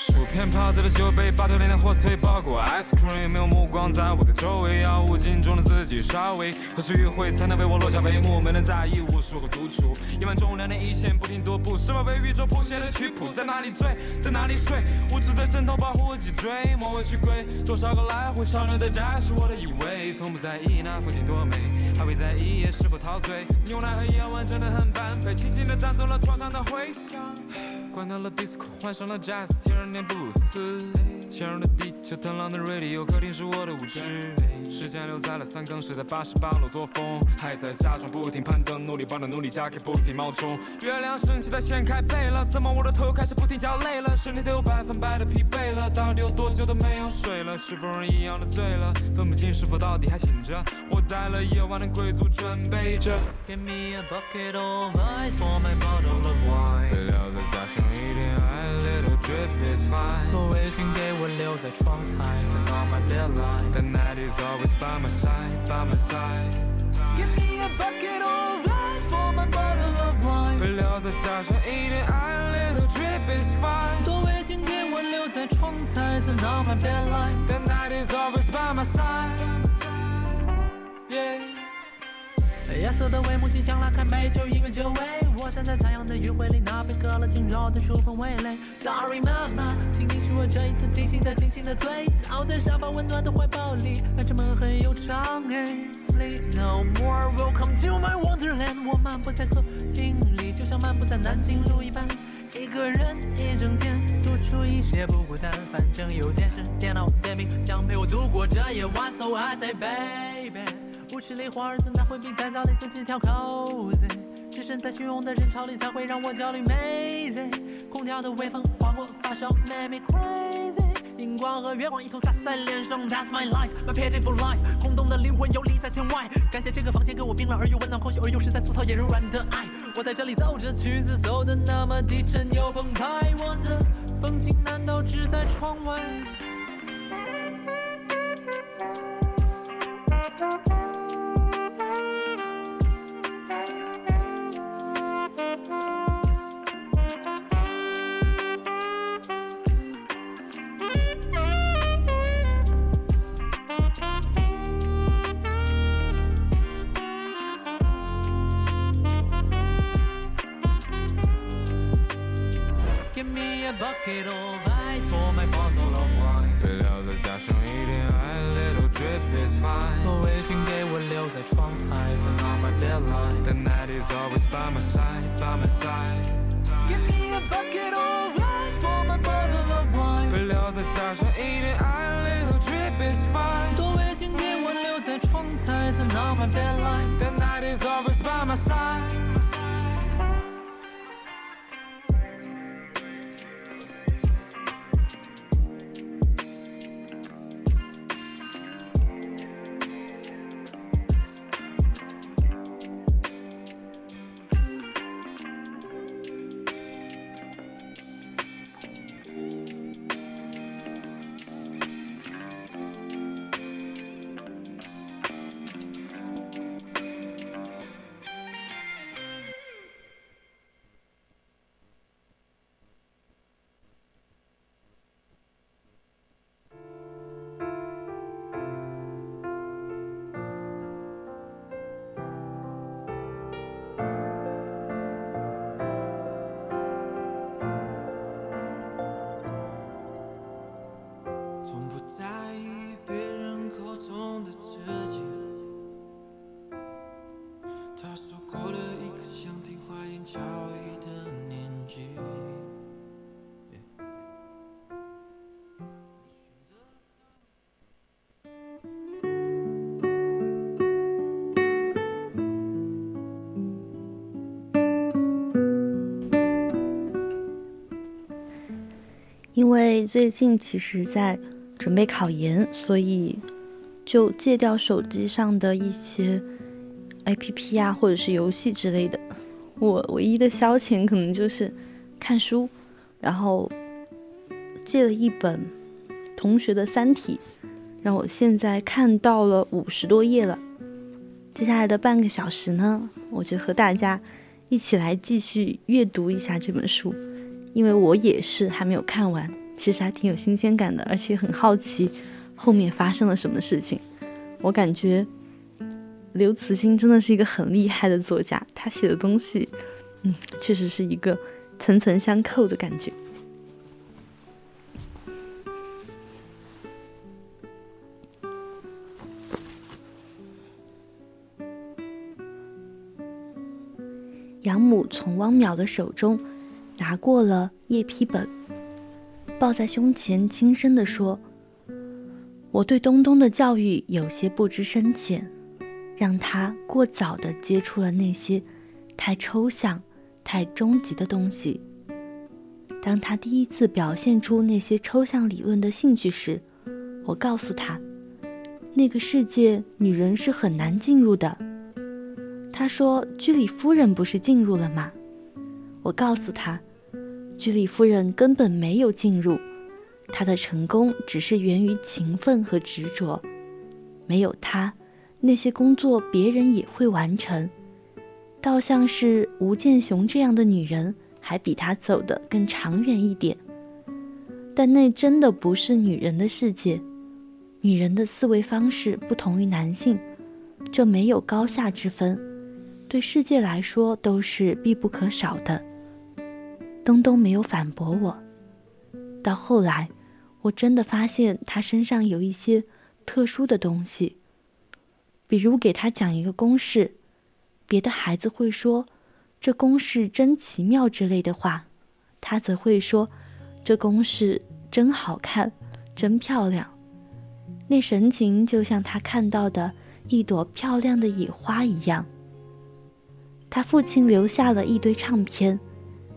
薯片泡在了酒杯，八条脸的火腿包裹 ice cream，没有目光在我的周围，要无尽中的自己稍微。何时约会才能为我落下帷幕？没人在意无数个独处，夜晚中两点一线不停踱步，是否为宇宙谱写的曲谱？在哪里醉，在哪里睡？无知的枕头保护我脊椎，莫问去归。多少个来回，少年的债是我的以为，从不在意那风景多美，还会在意夜是否陶醉。牛奶和夜晚真的很般配，轻轻地弹走了床上的回响。关掉了 disco，换上了 jazz，听人着念布鲁斯。嵌入了地球贪婪的 radio，客厅是我的舞池。时间留在了三更，谁在八十八楼作风，还在假装不停攀登，努力帮着努力加给不停冒充。月亮升起，它掀开被了，怎么我的头开始不停叫累了？身体都有百分百的疲惫了，到底有多久都没有睡了？是否人一样的醉了？分不清是否到底还醒着，活在了夜晚的贵族准备着。Give me a bucket of ice for my bottle of wine。不要再加上一点爱，little drip is fine。做微信给我留在窗台，turn on my deadline。The night is always by my side, by my side。Give me a bucket of ice for my bottle of wine。不要再加上一点爱，little drip is fine。做微信给我留在窗台，turn on my deadline。The night is always by my side。Yeah。 夜色的帷幕即将拉开，美酒音乐久违。我站在残阳的余晖里，那片割了筋肉的触碰味蕾。Sorry 妈妈，请你许我这一次清醒的、清醒的醉倒在沙发温暖的怀抱里，看着梦很悠长。Sleep no more, welcome to my wonderland。我漫步在客厅里，就像漫步在南京路一般。一个人一整天，独处一些不孤单，反正有电视、电脑、电瓶将陪我度过这夜晚。So I say baby，舞池里花儿怎奈会比在家里自己挑口子？置身在汹涌的人潮里才会让我焦虑。Mazy，空调的微风划过发梢，make me crazy。荧光和月光一同洒在脸上，That's my life，my pitiful life。空洞的灵魂游离在天外，感谢这个房间给我冰冷而又温暖、空虚而又实在、粗糙也柔软的爱。我在这里奏着曲子，走的那么低沉又澎湃。我的风景难道只在窗外？bucket over. 我留在窗台，turn on my bedline。 The night is always by my side, by my side。 Give me a bucket of ice for my bottle of wine。备料再加上一点爱，little drip is fine。座位请给我留在窗台，turn on my bedline。 The night is always by my side。 因为最近其实在准备考研，所以就戒掉手机上的一些 APP 啊，或者是游戏之类的。我唯一的消遣可能就是看书，然后借了一本同学的《三体》，让我现在看到了五十多页了。接下来的半个小时呢，我就和大家一起来继续阅读一下这本书。因为我也是还没有看完，其实还挺有新鲜感的，而且很好奇后面发生了什么事情。我感觉刘慈欣真的是一个很厉害的作家，他写的东西，嗯，确实是一个层层相扣的感觉。养母从汪淼的手中拿过了叶批本，抱在胸前，轻声地说：“我对东东的教育有些不知深浅，让他过早地接触了那些太抽象、太终极的东西。当他第一次表现出那些抽象理论的兴趣时，我告诉他，那个世界女人是很难进入的。他说：“居里夫人不是进入了吗？”我告诉他。居里夫人根本没有进入，她的成功只是源于勤奋和执着。没有她，那些工作别人也会完成。倒像是吴建雄这样的女人，还比她走得更长远一点。但那真的不是女人的世界，女人的思维方式不同于男性，这没有高下之分。对世界来说都是必不可少的。东东没有反驳我。到后来，我真的发现他身上有一些特殊的东西，比如给他讲一个公式，别的孩子会说“这公式真奇妙”之类的话，他则会说“这公式真好看，真漂亮”。那神情就像他看到的一朵漂亮的野花一样。他父亲留下了一堆唱片，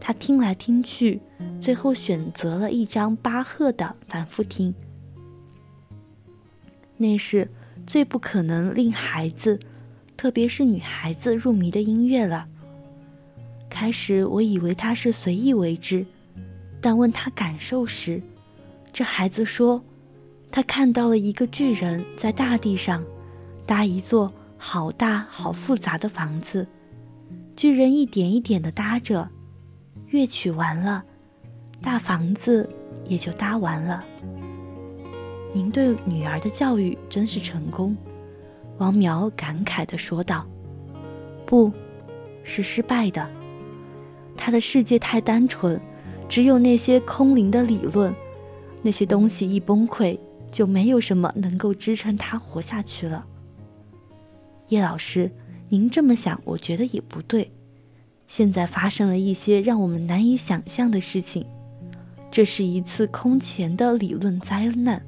他听来听去，最后选择了一张巴赫的，反复听。那是最不可能令孩子，特别是女孩子入迷的音乐了。开始我以为他是随意为之，但问他感受时，这孩子说。他看到了一个巨人在大地上搭一座好大好复杂的房子，巨人一点一点地搭着，乐曲完了，大房子也就搭完了。您对女儿的教育真是成功，王苗感慨地说道：“不，是失败的。他的世界太单纯，只有那些空灵的理论，那些东西一崩溃。”就没有什么能够支撑他活下去了。叶老师，您这么想，我觉得也不对。现在发生了一些让我们难以想象的事情，这是一次空前的理论灾难。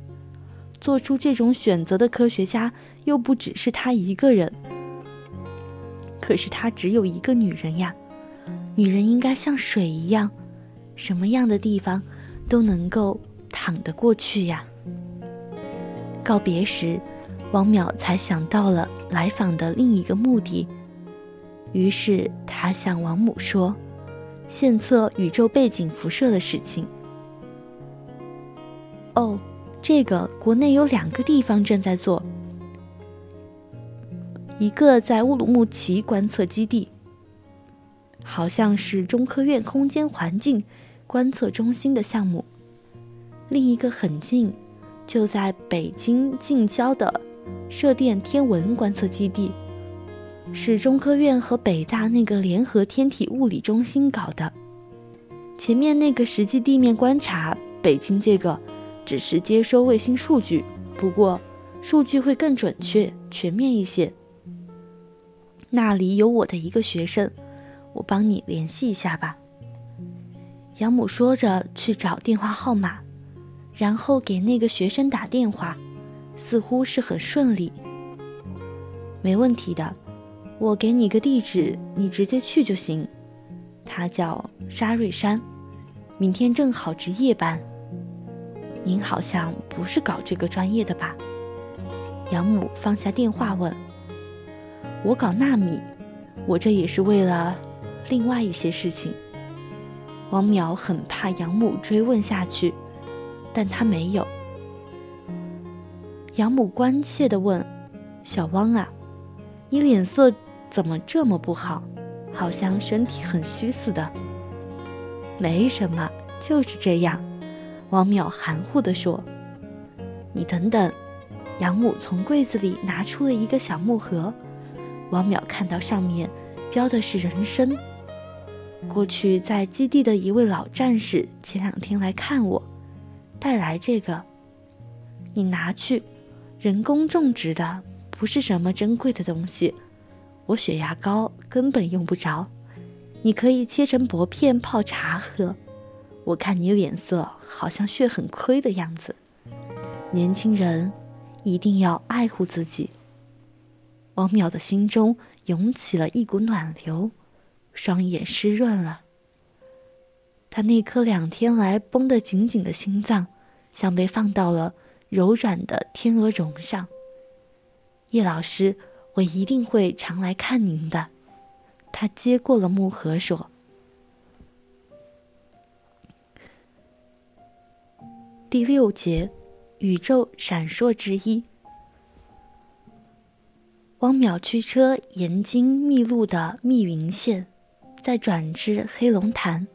做出这种选择的科学家又不只是他一个人。可是他只有一个女人呀，女人应该像水一样，什么样的地方都能够淌得过去呀。告别时，王淼才想到了来访的另一个目的。于是他向王母说：“献测宇宙背景辐射的事情。”哦，这个国内有两个地方正在做，一个在乌鲁木齐观测基地，好像是中科院空间环境观测中心的项目；另一个很近。就在北京近郊的射电天文观测基地，是中科院和北大那个联合天体物理中心搞的。前面那个实际地面观察，北京这个只是接收卫星数据，不过数据会更准确、全面一些。那里有我的一个学生，我帮你联系一下吧。养母说着去找电话号码。然后给那个学生打电话，似乎是很顺利。没问题的，我给你个地址，你直接去就行。他叫沙瑞山，明天正好值夜班。您好像不是搞这个专业的吧？养母放下电话问。我搞纳米，我这也是为了另外一些事情。王淼很怕养母追问下去。但他没有。养母关切地问：“小汪啊，你脸色怎么这么不好？好像身体很虚似的。”“没什么，就是这样。”王淼含糊地说。“你等等。”养母从柜子里拿出了一个小木盒。王淼看到上面标的是人参。过去在基地的一位老战士前两天来看我。带来这个，你拿去，人工种植的，不是什么珍贵的东西。我血压高，根本用不着。你可以切成薄片泡茶喝。我看你脸色好像血很亏的样子。年轻人一定要爱护自己。王淼的心中涌起了一股暖流，双眼湿润了。他那颗两天来绷得紧紧的心脏。像被放到了柔软的天鹅绒上。叶老师，我一定会常来看您的。他接过了木盒，说：“第六节，宇宙闪烁之一。”汪淼驱车沿经密路的密云线，再转至黑龙潭，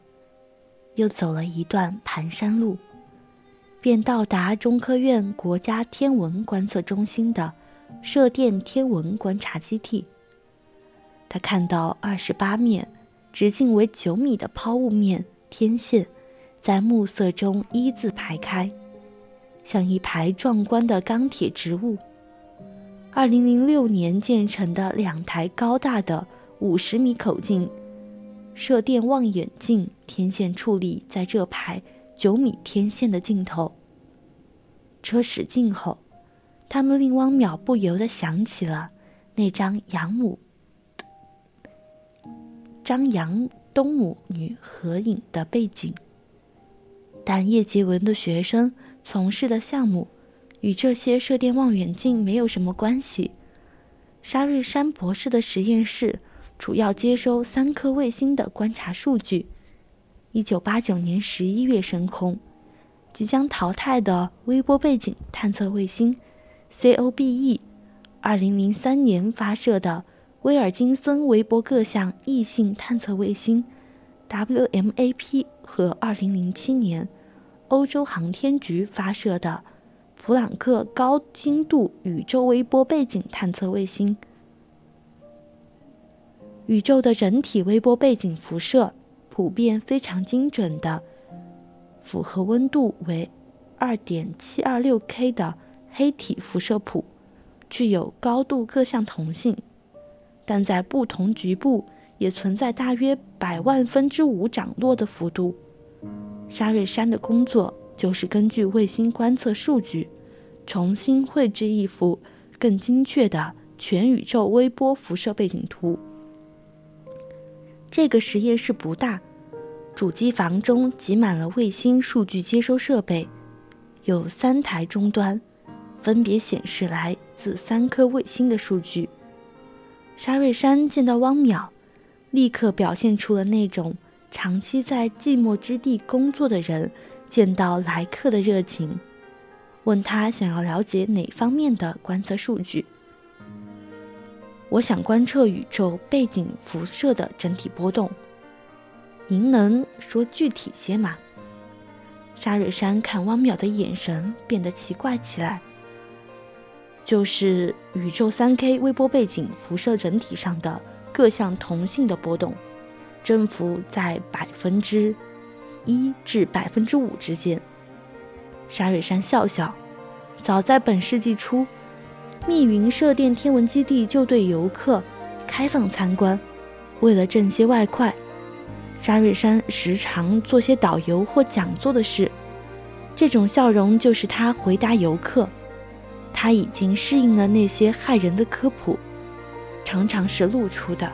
又走了一段盘山路。便到达中科院国家天文观测中心的射电天文观察基地。他看到二十八面，直径为九米的抛物面天线，在暮色中一字排开，像一排壮观的钢铁植物。二零零六年建成的两台高大的五十米口径射电望远镜天线矗立在这排九米天线的尽头。车驶近后，他们令汪淼不由得想起了那张养母张杨东母女合影的背景。但叶杰文的学生从事的项目与这些射电望远镜没有什么关系。沙瑞山博士的实验室主要接收三颗卫星的观察数据。一九八九年十一月升空。即将淘汰的微波背景探测卫星 COBE，二零零三年发射的威尔金森微波各项异性探测卫星 WMAP 和二零零七年欧洲航天局发射的普朗克高精度宇宙微波背景探测卫星。宇宙的整体微波背景辐射普遍非常精准的。符合温度为二点七二六 K 的黑体辐射谱，具有高度各项同性，但在不同局部也存在大约百万分之五涨落的幅度。沙瑞山的工作就是根据卫星观测数据，重新绘制一幅更精确的全宇宙微波辐射背景图。这个实验室不大。主机房中挤满了卫星数据接收设备，有三台终端，分别显示来自三颗卫星的数据。沙瑞山见到汪淼，立刻表现出了那种长期在寂寞之地工作的人见到来客的热情，问他想要了解哪方面的观测数据。我想观测宇宙背景辐射的整体波动。您能说具体些吗？沙瑞山看汪淼的眼神变得奇怪起来。就是宇宙三 K 微波背景辐射整体上的各项同性的波动，振幅在百分之一至百分之五之间。沙瑞山笑笑，早在本世纪初，密云射电天文基地就对游客开放参观，为了挣些外快。沙瑞山时常做些导游或讲座的事，这种笑容就是他回答游客。他已经适应了那些害人的科普，常常是露出的。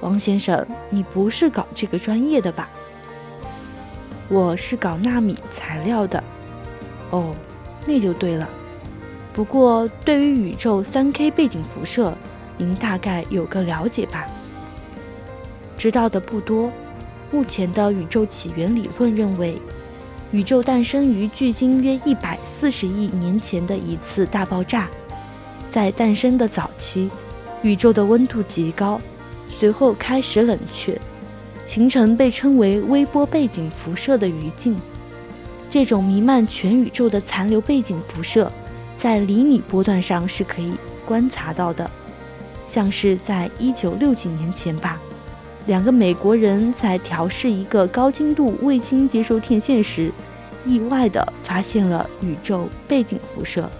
王先生，你不是搞这个专业的吧？我是搞纳米材料的。哦，那就对了。不过对于宇宙三 K 背景辐射，您大概有个了解吧？知道的不多。目前的宇宙起源理论认为，宇宙诞生于距今约一百四十亿年前的一次大爆炸。在诞生的早期，宇宙的温度极高，随后开始冷却，形成被称为微波背景辐射的余烬。这种弥漫全宇宙的残留背景辐射，在厘米波段上是可以观察到的，像是在一九六几年前吧。两个美国人在调试一个高精度卫星接收天线时，意外地发现了宇宙背景辐射。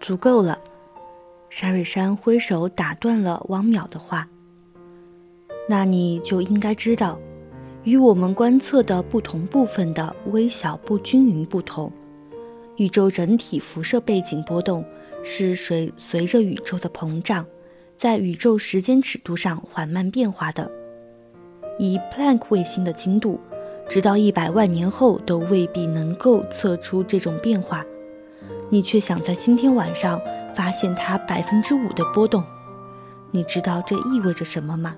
足够了。沙瑞山挥手打断了汪淼的话。那你就应该知道，与我们观测的不同部分的微小不均匀不同，宇宙整体辐射背景波动是随随着宇宙的膨胀，在宇宙时间尺度上缓慢变化的。以 Planck 卫星的精度，直到一百万年后都未必能够测出这种变化。你却想在今天晚上发现它百分之五的波动，你知道这意味着什么吗？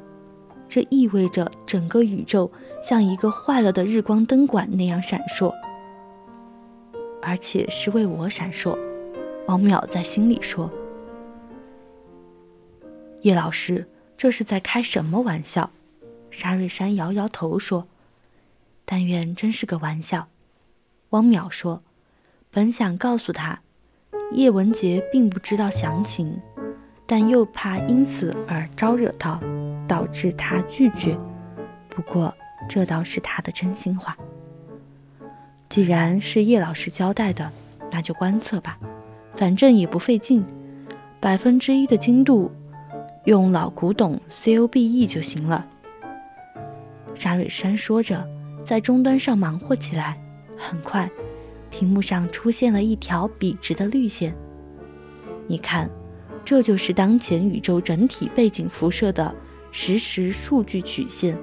这意味着整个宇宙像一个坏了的日光灯管那样闪烁，而且是为我闪烁。王淼在心里说：“叶老师，这是在开什么玩笑？”沙瑞山摇摇头说：“但愿真是个玩笑。”汪淼说。本想告诉他，叶文洁并不知道详情，但又怕因此而招惹到，导致他拒绝。不过这倒是他的真心话。既然是叶老师交代的，那就观测吧，反正也不费劲，百分之一的精度，用老古董 COBE 就行了。沙蕊山说着，在终端上忙活起来，很快。屏幕上出现了一条笔直的绿线。你看，这就是当前宇宙整体背景辐射的实时数据曲线。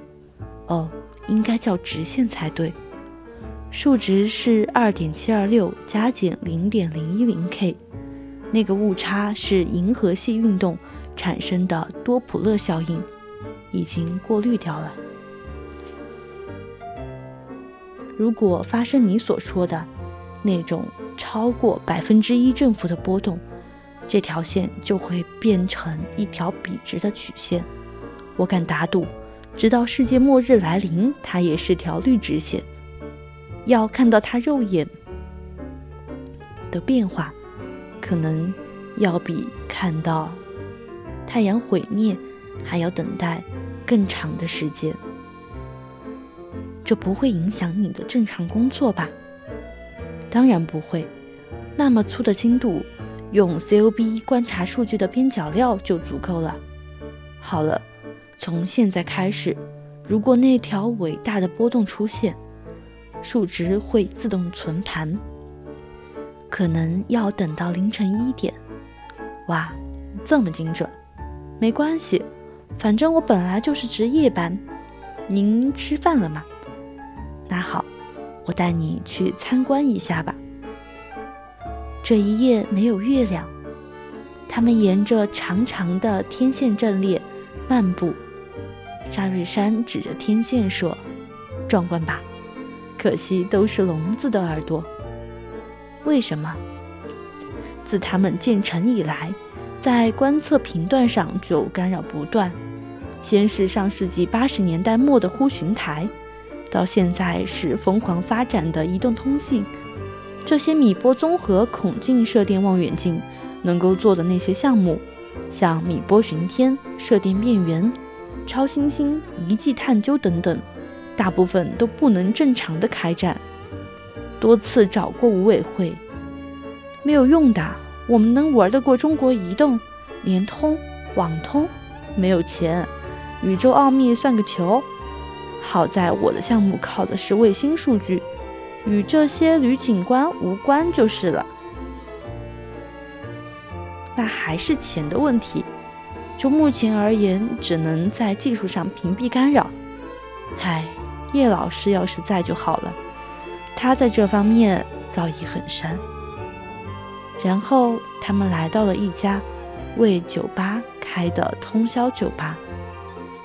哦，应该叫直线才对。数值是二点七二六加减零点零一零 K，那个误差是银河系运动产生的多普勒效应，已经过滤掉了。如果发生你所说的，那种超过百分之一振幅的波动，这条线就会变成一条笔直的曲线。我敢打赌，直到世界末日来临，它也是条绿直线。要看到它肉眼的变化，可能要比看到太阳毁灭还要等待更长的时间。这不会影响你的正常工作吧？当然不会，那么粗的精度，用 COB 观察数据的边角料就足够了。好了，从现在开始，如果那条伟大的波动出现，数值会自动存盘，可能要等到凌晨一点。哇，这么精准！没关系，反正我本来就是值夜班。您吃饭了吗？那好。我带你去参观一下吧。这一夜没有月亮，他们沿着长长的天线阵列漫步。沙瑞山指着天线说：“壮观吧？可惜都是聋子的耳朵。为什么？自他们建成以来，在观测频段上就干扰不断。先是上世纪八十年代末的呼寻台。”到现在是疯狂发展的移动通信，这些米波综合孔径射电望远镜能够做的那些项目，像米波巡天、射电变圆、超新星遗迹探究等等，大部分都不能正常的开展。多次找过五委会，没有用的。我们能玩得过中国移动、联通、网通？没有钱。宇宙奥秘算个球！好在我的项目靠的是卫星数据，与这些旅警官无关就是了。那还是钱的问题。就目前而言，只能在技术上屏蔽干扰。唉，叶老师要是在就好了，他在这方面造诣很深。然后他们来到了一家为酒吧开的通宵酒吧，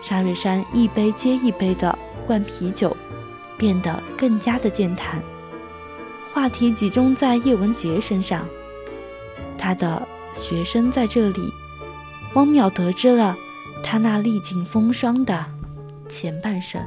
沙瑞山一杯接一杯的。灌啤酒，变得更加的健谈。话题集中在叶文洁身上，他的学生在这里。汪淼得知了他那历尽风霜的前半生。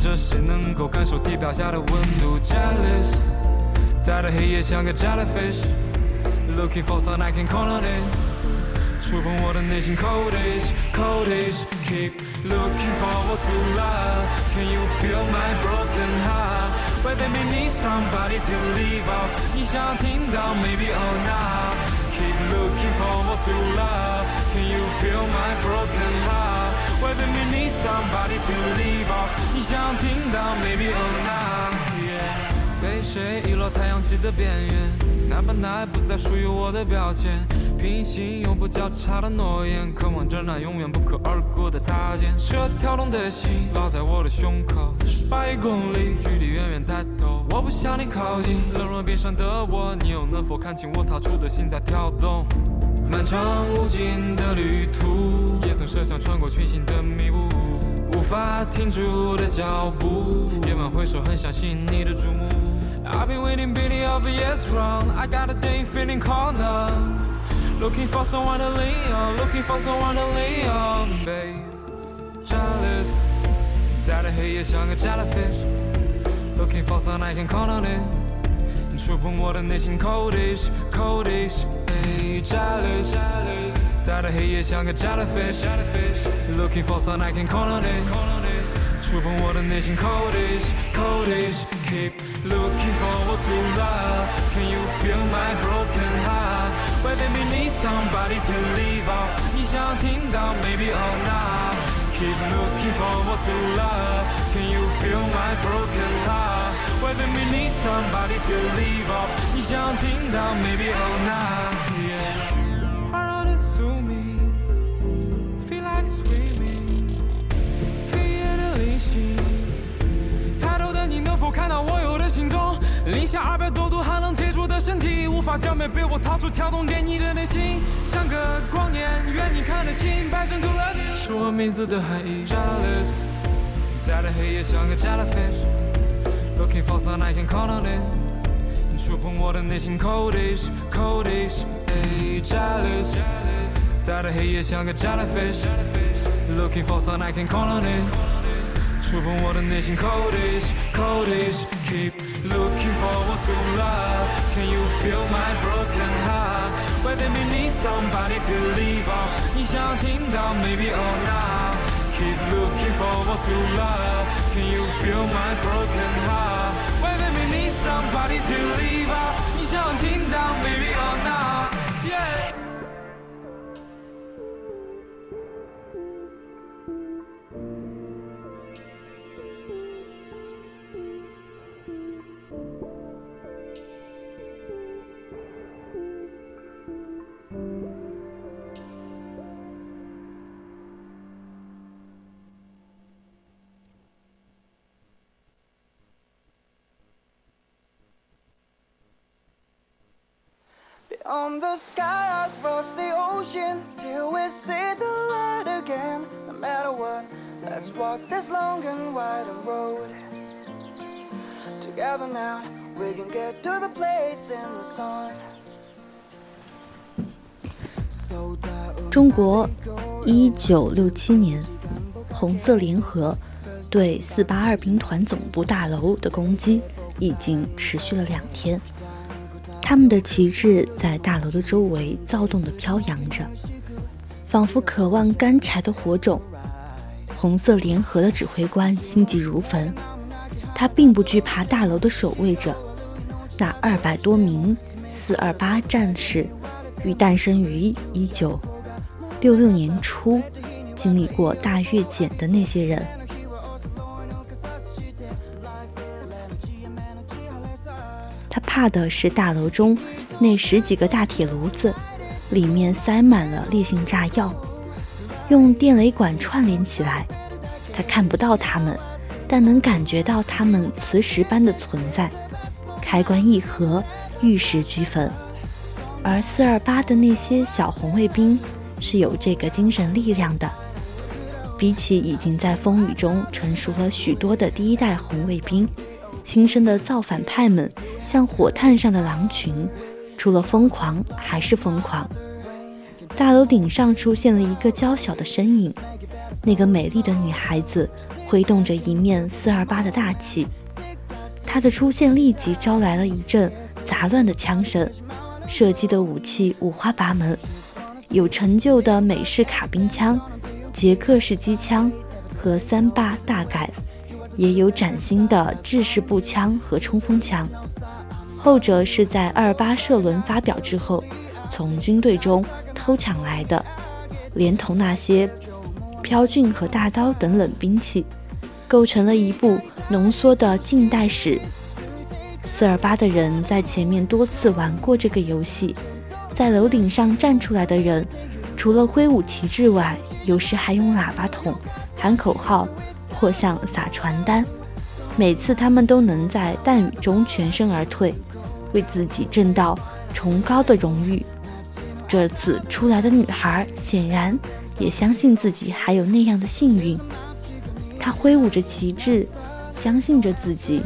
着谁能够感受地表下的温度。Jealous，在这黑夜像个 jellyfish，looking for someone I can call on it。触碰我的内心 codish codish keep looking forward to love can you feel my broken heart why they may need somebody to leave off 你想听到 maybe or not keep looking forward to love can you feel my broken heart Why they may need somebody to leave off 你想要听到 maybe or not yeah 被谁遗落太阳系的边缘？哪怕那不再属于我的标签。平行永不交叉的诺言，渴望着那永远不可而过的擦肩。这跳动的心烙在我的胸口，四十八亿公里距离远远抬头，我不向你靠近，冷若冰山的我，你又能否看清我踏出的心在跳动？漫长无尽的旅途，也曾设想穿过群星的迷雾，无法停住的脚步，夜晚回首很想吸引你的注目。I've been waiting, beating of years wrong. I got a day feeling corner. Looking for someone to lean on, looking for someone to lean on, babe. Jealous，在这黑夜像个 jellyfish。Looking for someone I can count on it。触碰我的内心 coldish coldish，babe. Jealous，在这黑夜像个 jellyfish。Looking for someone I can count on it。触碰我的内心 coldish coldish。Keep looking forward to love. Can you feel my broken heart? Whether we need somebody to leave off 你想听到 maybe or not Keep looking forward to love Can you feel my broken heart Whether we need somebody to leave off 你想听到 maybe or not Yeah Heart on to me Feel like swimming 黑夜的离心抬头的你能否看到我有的行踪？零下二百多度寒冷铁铸的身体，无法将美被我掏出跳动给你的内心，像个光年，愿你看得清。白生 to love you，是我名字的含义。Jealous，在这黑夜像个 jala fish jellyfish，looking for someone I can call on it。触碰我的内心 coldish coldish。Jealous，在这黑夜像个 jellyfish，looking for someone I can call on it。触碰我的内心 coldish coldish keep looking forward to love can you feel my broken heart whether me need somebody to leave off 你想听到 maybe or not keep looking forward to love can you feel my broken heart 想听 On the sky across the ocean till we see the light again. No matter what, let's walk this long and wide road. Together now, we can get to the place in the sun. 中国，一九六七年，红色联合对四八二兵团总部大楼的攻击已经持续了两天。他们的旗帜在大楼的周围躁动地飘扬着，仿佛渴望干柴的火种。红色联合的指挥官心急如焚，他并不惧怕大楼的守卫者。那二百多名四二八战士，与诞生于一九六六年初、经历过大越检的那些人。怕的是大楼中那十几个大铁炉子，里面塞满了烈性炸药，用电雷管串联起来。他看不到他们，但能感觉到他们磁石般的存在。开关一合，玉石俱焚。而四二八的那些小红卫兵是有这个精神力量的，比起已经在风雨中成熟了许多的第一代红卫兵，新生的造反派们。像火炭上的狼群，除了疯狂还是疯狂。大楼顶上出现了一个娇小的身影，那个美丽的女孩子挥动着一面四二八的大旗，她的出现立即招来了一阵杂乱的枪声，射击的武器五花八门，有陈旧的美式卡宾枪、捷克式机枪和三八大改，也有崭新的制式步枪和冲锋枪。后者是在二八射轮发表之后，从军队中偷抢来的，连同那些飘俊和大刀等冷兵器，构成了一部浓缩的近代史。四二八的人在前面多次玩过这个游戏，在楼顶上站出来的人，除了挥舞旗帜外，有时还用喇叭筒喊口号，或像撒传单。每次他们都能在弹雨中全身而退。为自己挣到崇高的荣誉。这次出来的女孩显然也相信自己还有那样的幸运。她挥舞着旗帜，相信着自己。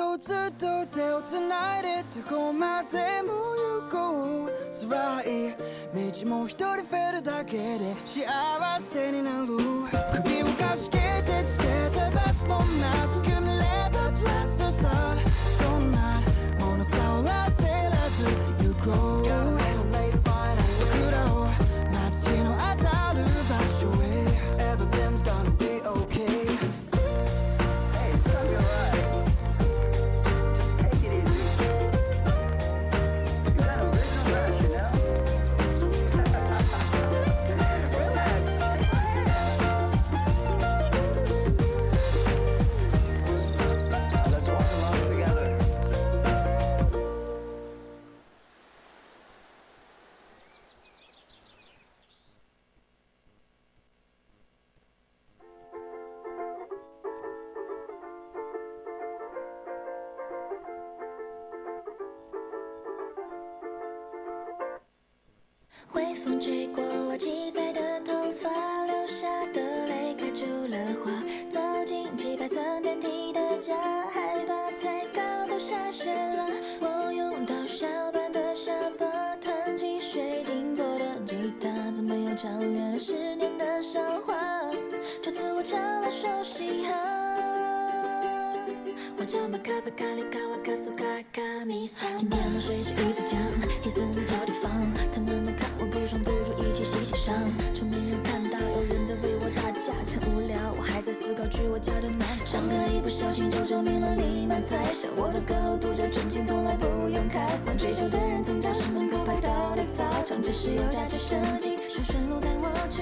とずっと手をつないでどこまでも行こう。辛い道も一人増えるだけで幸せになる。首をかしげてつけたバスもまっすぐ見ればプラスさそんなものさらせらず行こう。今天的水是鱼子酱，黑松交地方，他们们看我不爽，自助一起洗洗伤。出门又看到有人在为我打架，真无聊，我还在思考去我家的南上课一不小心就证明了你们猜想我的歌独角纯情，从来不用开嗓。追求的人从教室门口排到了操场，这时有架直升机旋旋路载我去，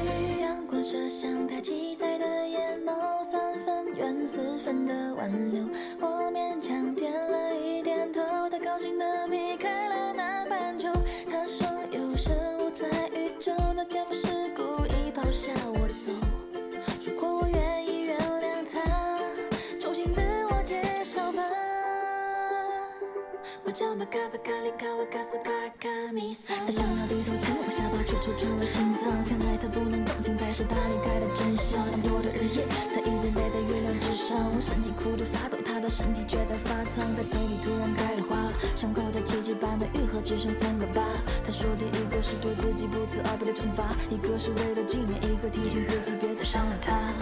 阳光射向它七彩的眼眸，三分怨四分的挽留。我勉强点了一点头，他高兴地他想要低头亲我下巴，却戳穿了心脏。原来他不能动情，才是他离开的真相。难过的日夜，他一人待在月亮之上，我身体哭得发抖，他的身体却在发烫。他嘴里突然开了花，伤口在奇迹般的愈合，只剩三个疤。他说第一个是对自己不辞而别的惩罚，一个是为了纪念，一个提醒自己别再伤了他。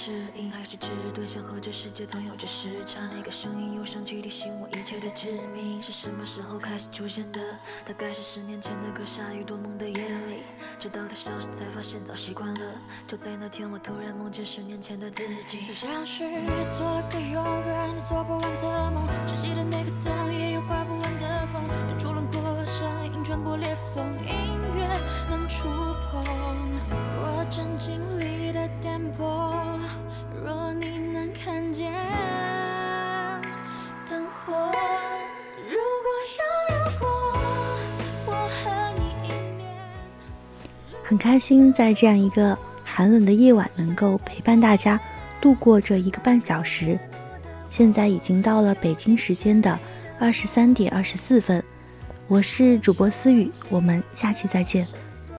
觉有点不适应，还是迟钝，想和这世界总有着时差。那个声音又像集提醒我一切的致命，是什么时候开始出现的？大概是十年前的歌，下雨多梦的夜里，直到它消失才发现早习惯了。就在那天，我突然梦见十年前的自己，就像是做了个永远都做不完的梦，只记得那个灯也有刮不完的风，远处轮廓声音穿过裂缝，音触碰我正经历的颠簸。若你能看见灯火，如果有如果，我和你一面。很开心在这样一个寒冷的夜晚能够陪伴大家度过这一个半小时。现在已经到了北京时间的二十三点二十四分，我是主播思雨，我们下期再见。